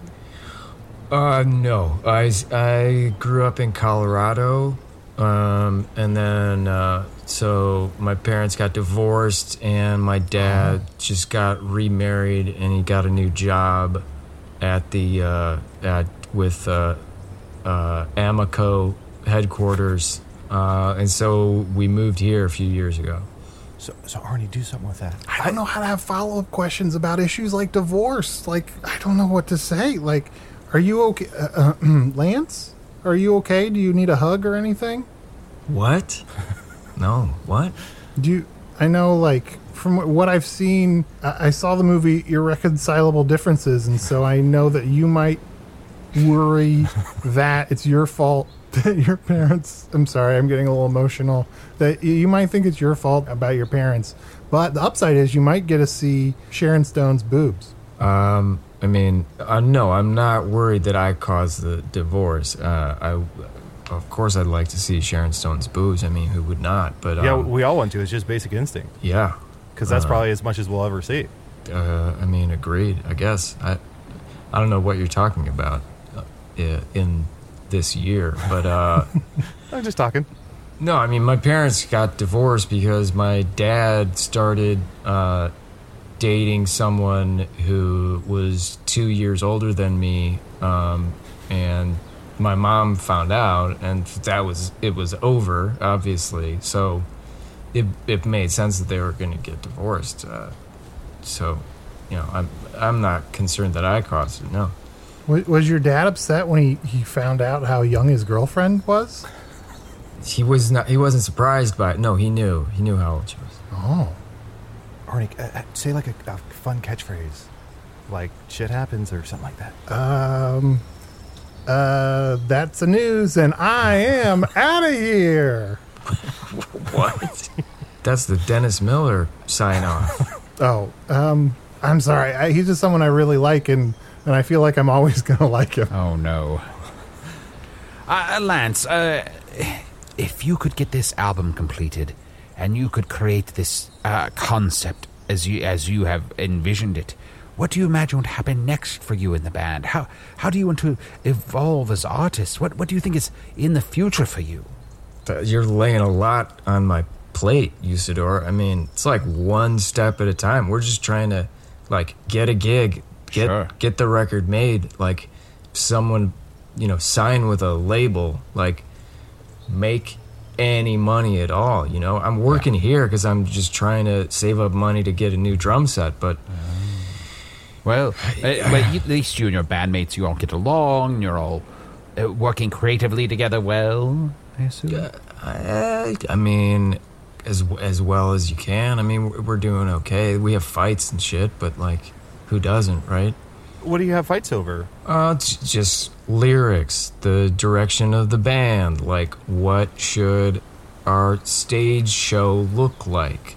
Uh, no. I, I grew up in Colorado, um, and then uh, so my parents got divorced, and my dad just got remarried, and he got a new job at the uh, at with uh, uh, Amico headquarters, uh, and so we moved here a few years ago. So, so Arnie, do something with that. I don't know how to have follow up questions about issues like divorce. Like, I don't know what to say. Like, are you okay? Uh, uh, Lance? Are you okay? Do you need a hug or anything? What? no, what? Do you, I know, like, from what I've seen, I, I saw the movie Irreconcilable Differences, and so I know that you might worry that it's your fault that your parents, I'm sorry, I'm getting a little emotional, that you might think it's your fault about your parents. But the upside is you might get to see Sharon Stone's boobs. Um, I mean, uh, no, I'm not worried that I caused the divorce. Uh, I, of course, I'd like to see Sharon Stone's boobs. I mean, who would not? But um, yeah, we all want to. It's just basic instinct yeah, because that's probably as much as we'll ever see. uh, I mean, agreed. I guess I, I don't know what you're talking about uh, in this year, but uh, I'm just talking. no, I mean, my parents got divorced because my dad started uh, dating someone who was two years older than me, um, and my mom found out, and that was it was over, obviously. So it it made sense that they were going to get divorced. Uh, so, you know, I'm I'm not concerned that I caused it. No. Was, was your dad upset when he, he found out how young his girlfriend was? He was not. He wasn't surprised by it. No, he knew. He knew how old she was. Oh. Arnie, uh, uh, say like a, a fun catchphrase, like "shit happens" or something like that. Um, uh, that's the news, and I am out of here. What? That's the Dennis Miller sign off. Oh, um, I'm sorry. I, he's just someone I really like, and, and I feel like I'm always going to like him. Oh no. Uh, Lance, uh, if you could get this album completed, and you could create this uh, concept as you as you have envisioned it, what do you imagine would happen next for you in the band? How how do you want to evolve as artists? What what do you think is in the future for you? You're laying a lot on my plate, Usidore. I mean, it's like one step at a time. We're just trying to like get a gig, get Sure. get the record made, like someone, you know, sign with a label, like make any money at all, you know? I'm working here cuz I'm just trying to save up money to get a new drum set, but Well, but at least you and your bandmates, you all get along. You're all uh, working creatively together well. I assume. I, I mean, as as well as you can. I mean, we're doing okay. We have fights and shit, but like, who doesn't, right? What do you have fights over? Uh, it's just lyrics, the direction of the band, like what should our stage show look like.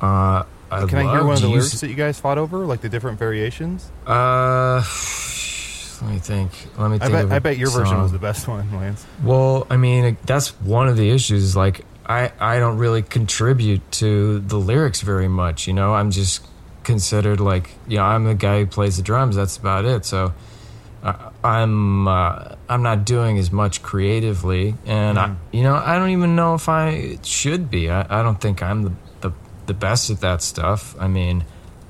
Uh, I Can I hear one of the lyrics use- that you guys fought over, like the different variations? Uh, let me think. Let me I bet I bet your version was the best one, Lance. Well, I mean, that's one of the issues. Like, I, I don't really contribute to the lyrics very much, you know? I'm just considered like, you know, I'm the guy who plays the drums. That's about it. So uh, I'm, uh, I'm not doing as much creatively. And, I, you know, I don't even know if I should be. I, I don't think I'm the, the, the best at that stuff. I mean,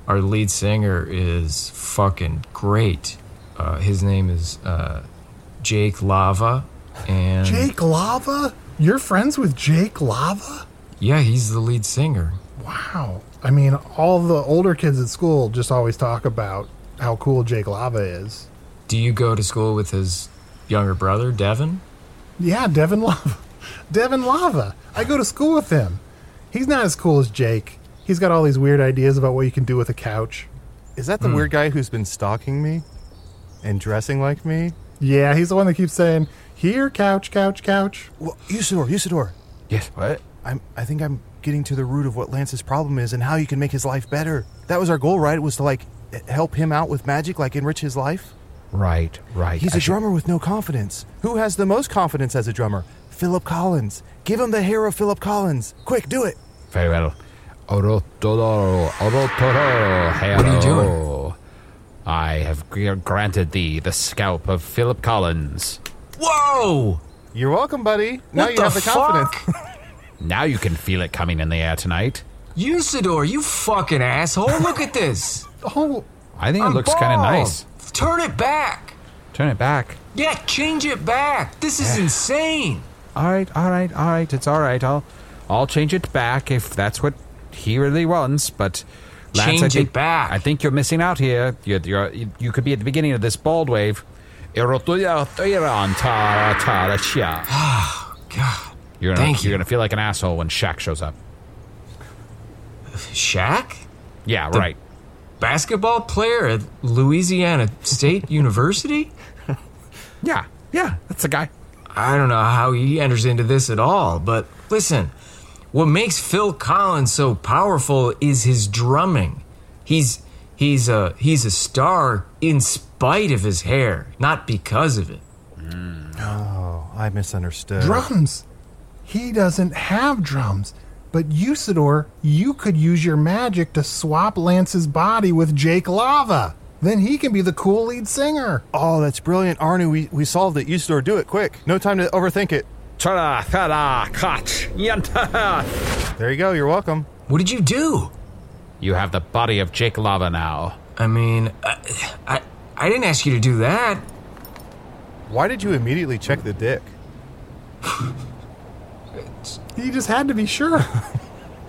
our lead singer is fucking great. Uh, his name is uh, Jake Lava. And Jake Lava? You're friends with Jake Lava? Yeah, he's the lead singer. Wow. I mean, all the older kids at school just always talk about how cool Jake Lava is. Do you go to school with his younger brother, Devin? Yeah, Devin Lava. Devin Lava. I go to school with him. He's not as cool as Jake. He's got all these weird ideas about what you can do with a couch. Is that the hmm. weird guy who's been stalking me and dressing like me? Yeah, he's the one that keeps saying, "Here, couch, couch, couch." Well, Usidore, Usidore, Yes. What? I'm. I think I'm getting to the root of what Lance's problem is and how you can make his life better. That was our goal, right? It was to like help him out with magic, like enrich his life. Right. Right. He's I a should- drummer with no confidence. Who has the most confidence as a drummer? Philip Collins. Give him the hair of Philip Collins. Quick, do it. Very well. Orotoro, orotoro, What are you doing? I have granted thee the scalp of Philip Collins. Whoa! You're welcome, buddy. Now What you the have the confidence. Now you can feel it coming in the air tonight. Usidore, you fucking asshole! Look at this. Oh, I think it I'm looks kind of bald. nice. Turn it back. Turn it back. Yeah, change it back. This is insane. All right, all right, all right. It's all right. I'll, I'll change it back if that's what he really wants, but Lance, Change I it think, back. I think you're missing out here. You're, you're, you could be at the beginning of this bald wave. God, You're gonna, Thank you're you. gonna feel like an asshole when Shaq shows up. Shaq, Yeah, right. basketball player at Louisiana State University. Yeah, yeah, that's the guy. I don't know how he enters into this at all, but listen, what makes Phil Collins so powerful is his drumming. He's he's a he's a star in spite of his hair, not because of it. Mm. Oh, I misunderstood. Drums. He doesn't have drums. But Usidore, you could use your magic to swap Lance's body with Jake Lava. Then he can be the cool lead singer. Oh, that's brilliant, Arnie. We we solved it. Usidore, do it quick. No time to overthink it. Ta-da, ta-da, catch, yanta. There you go. You're welcome. What did you do? You have the body of Jake Lava now. I mean, I I, I didn't ask you to do that. Why did you immediately check the dick? He just had to be sure.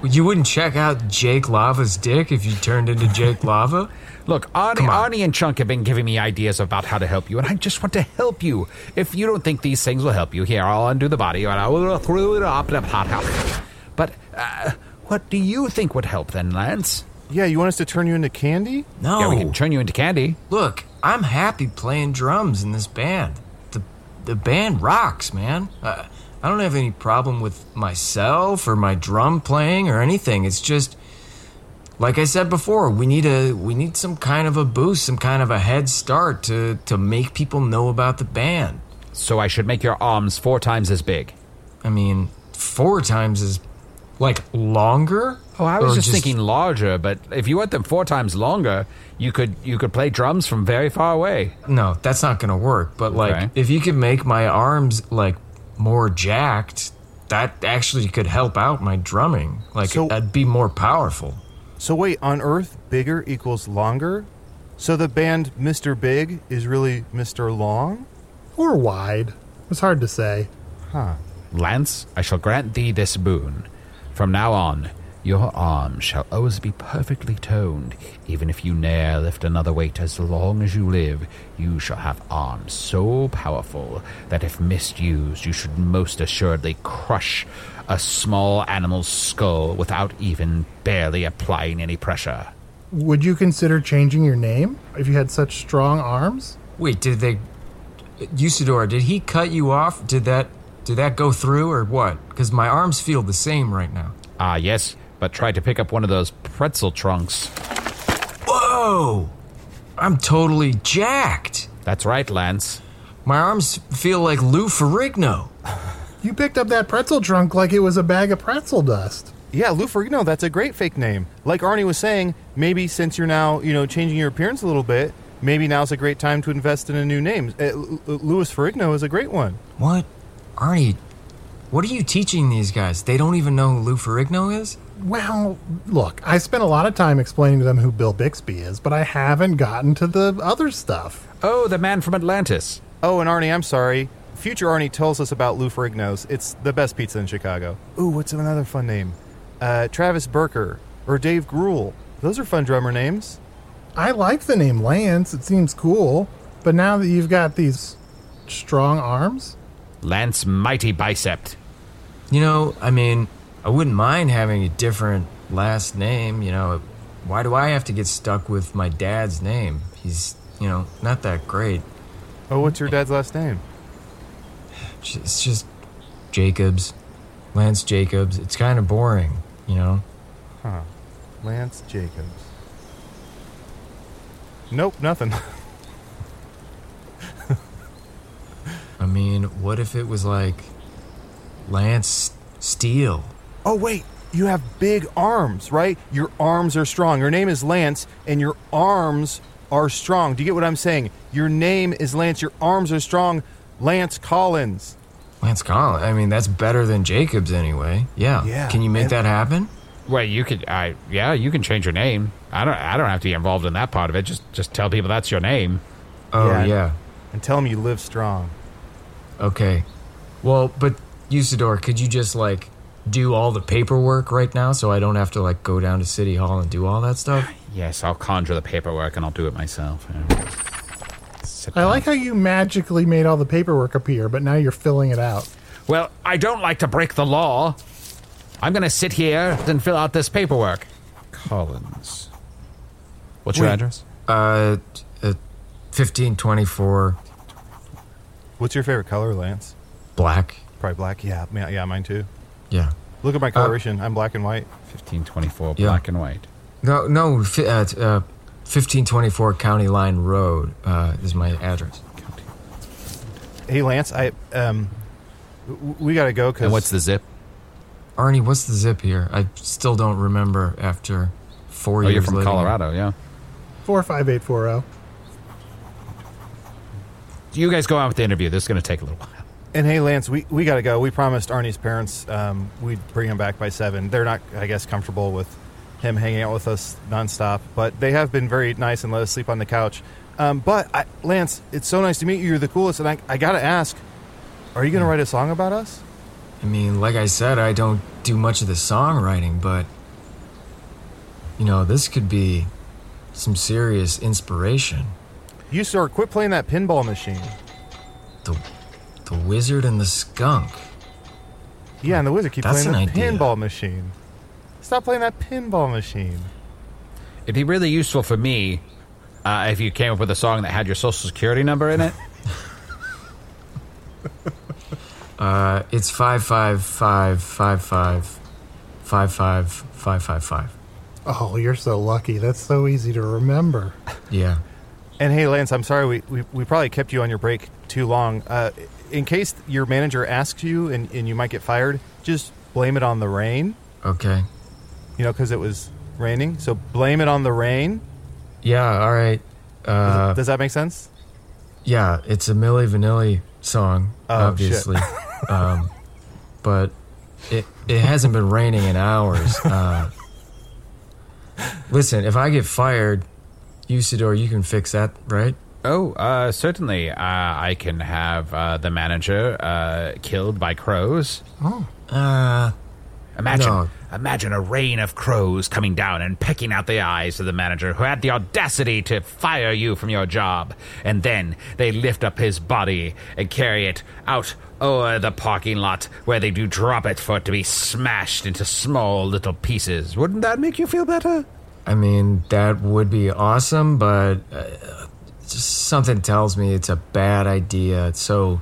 You wouldn't check out Jake Lava's dick if you turned into Jake Lava? Look, Arnie, Arnie and Chunt have been giving me ideas about how to help you, and I just want to help you. If you don't think these things will help you, here, I'll undo the body, and I will throw it up. in a hot house. But uh, what do you think would help then, Lance? Yeah, you want us to turn you into candy? No. Yeah, we can turn you into candy. Look, I'm happy playing drums in this band. The the band rocks, man. Uh, I don't have any problem with myself or my drum playing or anything. It's just like I said before, we need a we need some kind of a boost, some kind of a head start to to make people know about the band. So I should make your arms four times as big. I mean, four times as like longer. Oh, I was Or just, thinking larger, but if you want them four times longer, you could you could play drums from very far away. No, that's not gonna work. But like, Okay. if you could make my arms like more jacked, that actually could help out my drumming. Like, So- I'd be more powerful. So wait, on Earth, bigger equals longer? So the band Mr. Big is really Mr. Long? or wide. It's hard to say. Huh. Lance, I shall grant thee this boon. From now on, your arms shall always be perfectly toned. Even if you ne'er lift another weight as long as you live, you shall have arms so powerful that if misused, you should most assuredly crush a small animal's skull without even barely applying any pressure. Would you consider changing your name if you had such strong arms? Wait, did they, Usidore? Did he cut you off? Did that did that go through or what? Because my arms feel the same right now. Ah, yes, but try to pick up one of those pretzel trunks. Whoa! I'm totally jacked. That's right, Lance. My arms feel like Lou Ferrigno. You picked up that pretzel trunk like it was a bag of pretzel dust. Yeah, Lou Ferrigno, that's a great fake name. Like Arnie was saying, maybe since you're now, you know, changing your appearance a little bit, maybe now's a great time to invest in a new name. Uh, L- L- Louis Ferrigno is a great one. What, Arnie? What are you teaching these guys? They don't even know who Lou Ferrigno is. Well, look, I spent a lot of time explaining to them who Bill Bixby is, but I haven't gotten to the other stuff. Oh, the man from Atlantis. Oh, and Arnie, I'm sorry. Future Arnie tells us about Lou Ferrigno's. It's the best pizza in Chicago. Ooh, what's another fun name? Uh, Travis Berker or Dave Grohl. Those are fun drummer names. I like the name Lance, it seems cool, but now that you've got these strong arms, Lance Mighty Bicep. You know, I mean, I wouldn't mind having a different last name. You know, why do I have to get stuck with my dad's name? He's, you know, not that great. Oh, what's your dad's last name? It's just Jacobs, Lance Jacobs. It's kind of boring, you know. Huh. Lance Jacobs. Nope, nothing. I mean, what if it was like Lance Steele? Oh, wait. You have big arms, right? Your arms are strong. Your name is Lance, and your arms are strong. Do you get what I'm saying? Your name is Lance. Your arms are strong. Lance Collins. Lance Collins. I mean, that's better than Jacobs anyway. Yeah. Yeah, Can you make and- that happen? Well, you could, I yeah, you can change your name. I don't, I don't have to be involved in that part of it. Just, just tell people that's your name. Oh Yeah. yeah. And tell him you live strong. Okay. Well, but Usidore, could you just like do all the paperwork right now, so I don't have to like go down to City Hall and do all that stuff? Yes, I'll conjure the paperwork and I'll do it myself. Yeah. I like how you magically made all the paperwork appear, but now you're filling it out. Well, I don't like to break the law. I'm going to sit here and fill out this paperwork. Collins. What's your Wait. address? Uh, uh 1524 What's your favorite color, Lance? black. Probably black. Yeah, yeah, mine too. Yeah. Look at my coloration. I'm black and white. 1524, Yeah. black and white. No, no, fi- uh, t- uh, 1524 County Line Road uh, is my address. Hey, Lance, I um, w- we gotta go because And what's the zip? Arnie, what's the zip here? I still don't remember after four Oh, years you're from living here. Colorado, yeah. 45840. You guys go on with the interview. This is going to take a little while. And hey, Lance, we, we got to go. We promised Arnie's parents um, we'd bring him back by seven. They're not, I guess, comfortable with him hanging out with us nonstop, but they have been very nice and let us sleep on the couch. Um, but I, Lance, it's so nice to meet you. You're the coolest, and I, I got to ask, are you going to write a song about us? I mean, like I said, I don't do much of the songwriting, but you know, this could be some serious inspiration. You sir, quit playing that pinball machine. The the wizard and the skunk. Yeah, and the wizard keep That's playing the an idea. pinball machine. Stop playing that pinball machine. It'd be really useful for me uh, if you came up with a song that had your social security number in it. Uh, it's five five five five five five five five five five. Oh, you're so lucky. That's so easy to remember. Yeah. And hey, Lance, I'm sorry we, we, we probably kept you on your break too long. Uh, in case your manager asks you and, and you might get fired, just blame it on the rain, Okay. you know, because it was raining. So blame it on the rain. Yeah. All right. Uh, Does that make sense? yeah. It's a Milli Vanilli song, Oh, obviously. um, but it it hasn't been raining in hours. Uh, listen, if I get fired, Usidore, you can fix that, right? Oh, uh, certainly. Uh, I can have uh, the manager uh, killed by crows. Uh, Imagine, No. imagine a rain of crows coming down and pecking out the eyes of the manager who had the audacity to fire you from your job. And then they lift up his body and carry it out over the parking lot where they do drop it for it to be smashed into small little pieces. Wouldn't that make you feel better? I mean, that would be awesome, but uh, just something tells me it's a bad idea. So,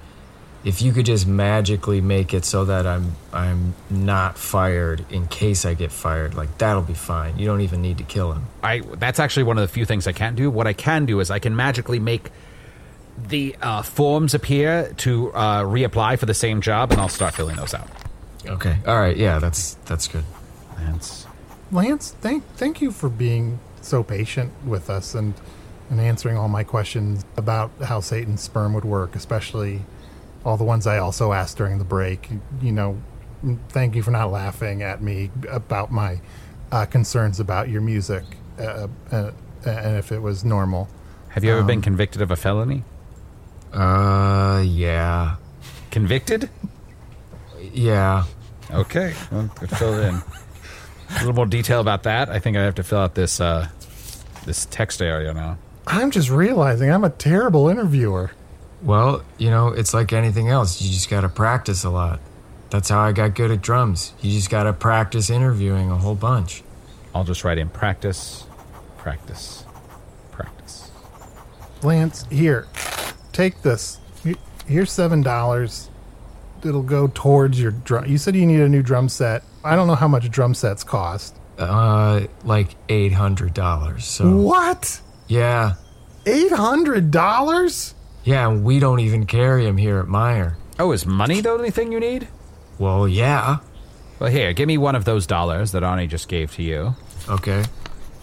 if you could just magically make it so that I'm I'm not fired in case I get fired, like that'll be fine. You don't even need to kill him. I that's actually one of the few things I can't do. What I can do is I can magically make the uh, forms appear to uh, reapply for the same job, and I'll start filling those out. Okay. All right. Yeah, that's that's good. Lance. Lance, thank thank you for being so patient with us and and answering all my questions about how Satan's sperm would work, especially all the ones I also asked during the break. You know, thank you for not laughing at me about my uh, concerns about your music uh, uh, and if it was normal. Have you ever been convicted of a felony? Uh, yeah, Convicted? yeah. Okay, well, fill it in. A little more detail about that. I think I have to fill out this uh, this text area now. I'm just realizing I'm a terrible interviewer. Well, you know, it's like anything else. You just got to practice a lot. That's how I got good at drums. You just got to practice interviewing a whole bunch. I'll just write in practice, practice, practice. Lance, here, take this. Here's seven dollars. It'll go towards your drum. You said you need a new drum set. I don't know how much drum sets cost. Uh, like eight hundred dollars. So What? Yeah, Eight hundred dollars? yeah. and We don't even carry them here at Meijer. Oh, is money the only thing you need? Well, yeah. Well, here, give me one of those dollars that Arnie just gave to you, Okay.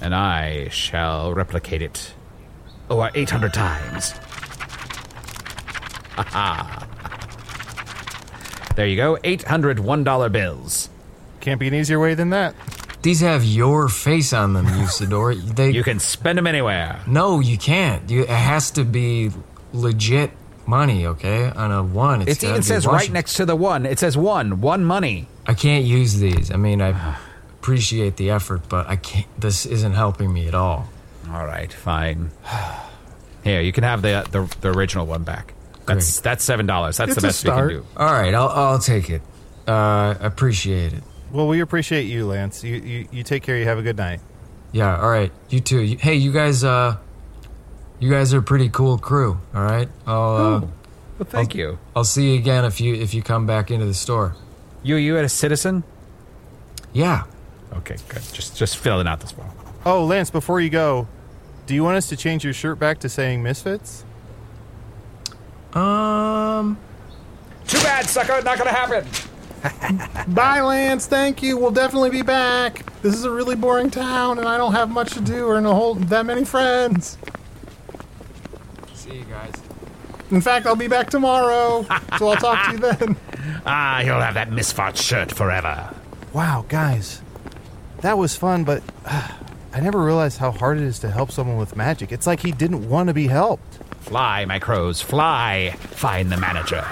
and I shall replicate it over 800 times. Ha ha. There you go, 800 $1 bills. Can't be an easier way than that. These have your face on them, Usidore. They You can spend them anywhere. no, you can't. You, it has to be legit money. Okay, on a one, it's It even be says right next to the one. It says one, one money. I can't use these. I mean, I appreciate the effort, but I can't. This isn't helping me at all. All right, fine. Here, you can have the the, the original one back. That's that's seven dollars. That's It's the best we can do. All right, I'll I'll take it. Uh, appreciate it. Well, we appreciate you, Lance. You, you you take care. You have a good night. Yeah. All right. You too. You, hey, you guys. Uh, you guys are a pretty cool crew. All right. I'll uh, Well, thank you. I'll see you again if you if you come back into the store. You you at a citizen? Yeah. Okay, good. Just just filling out this form. Oh, Lance, before you go, do you want us to change your shirt back to saying Misfits? Um. Too bad, sucker. Not gonna happen. Bye, Lance. Thank you. We'll definitely be back. This is a really boring town, and I don't have much to do or a whole that many friends. See you guys. In fact, I'll be back tomorrow, so I'll talk to you then. Ah, you'll have that misfart shirt forever. Wow, guys, that was fun, but uh, I never realized how hard it is to help someone with magic. It's like he didn't want to be helped. Fly, my crows, fly. Find the manager.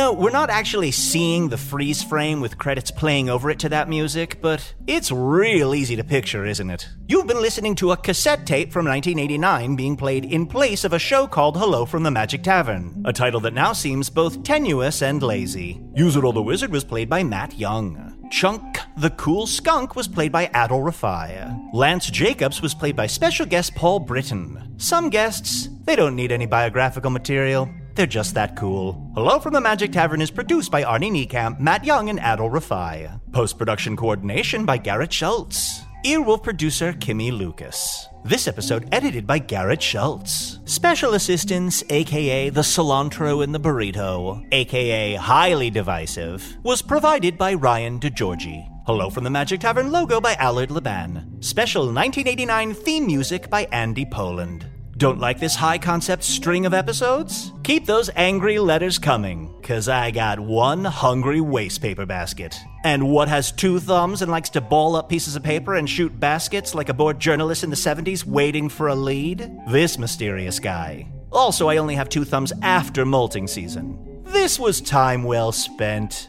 Know, we're not actually seeing the freeze frame with credits playing over it to that music, but it's real easy to picture, isn't it? You've been listening to a cassette tape from 1989 being played in place of a show called Hello from the Magic Tavern, a title that now seems both tenuous and lazy. Usidore the Wizard was played by Matt Young. Chunt the Cool Skunk was played by Adal Rifai. Lance Jacobs was played by special guest Paul Brittain. Some guests, they don't need any biographical material. They're just that cool. Hello from the Magic Tavern is produced by Arnie Niekamp, Matt Young, and Adal Rifai. Post production coordination by Garrett Schultz. Earwolf producer Kimmie Lucas. This episode edited by Garrett Schultz. Special assistance, aka the cilantro in the burrito, aka highly divisive, was provided by Ryan DiGiorgi. Hello from the Magic Tavern logo by Allard Laban. Special 1989 theme music by Andy Poland. Don't like this high concept string of episodes? Keep those angry letters coming, cause I got one hungry waste paper basket. And what has two thumbs and likes to ball up pieces of paper and shoot baskets like a bored journalist in the 70s waiting for a lead? This mysterious guy. Also, I only have two thumbs after molting season. This was time well spent.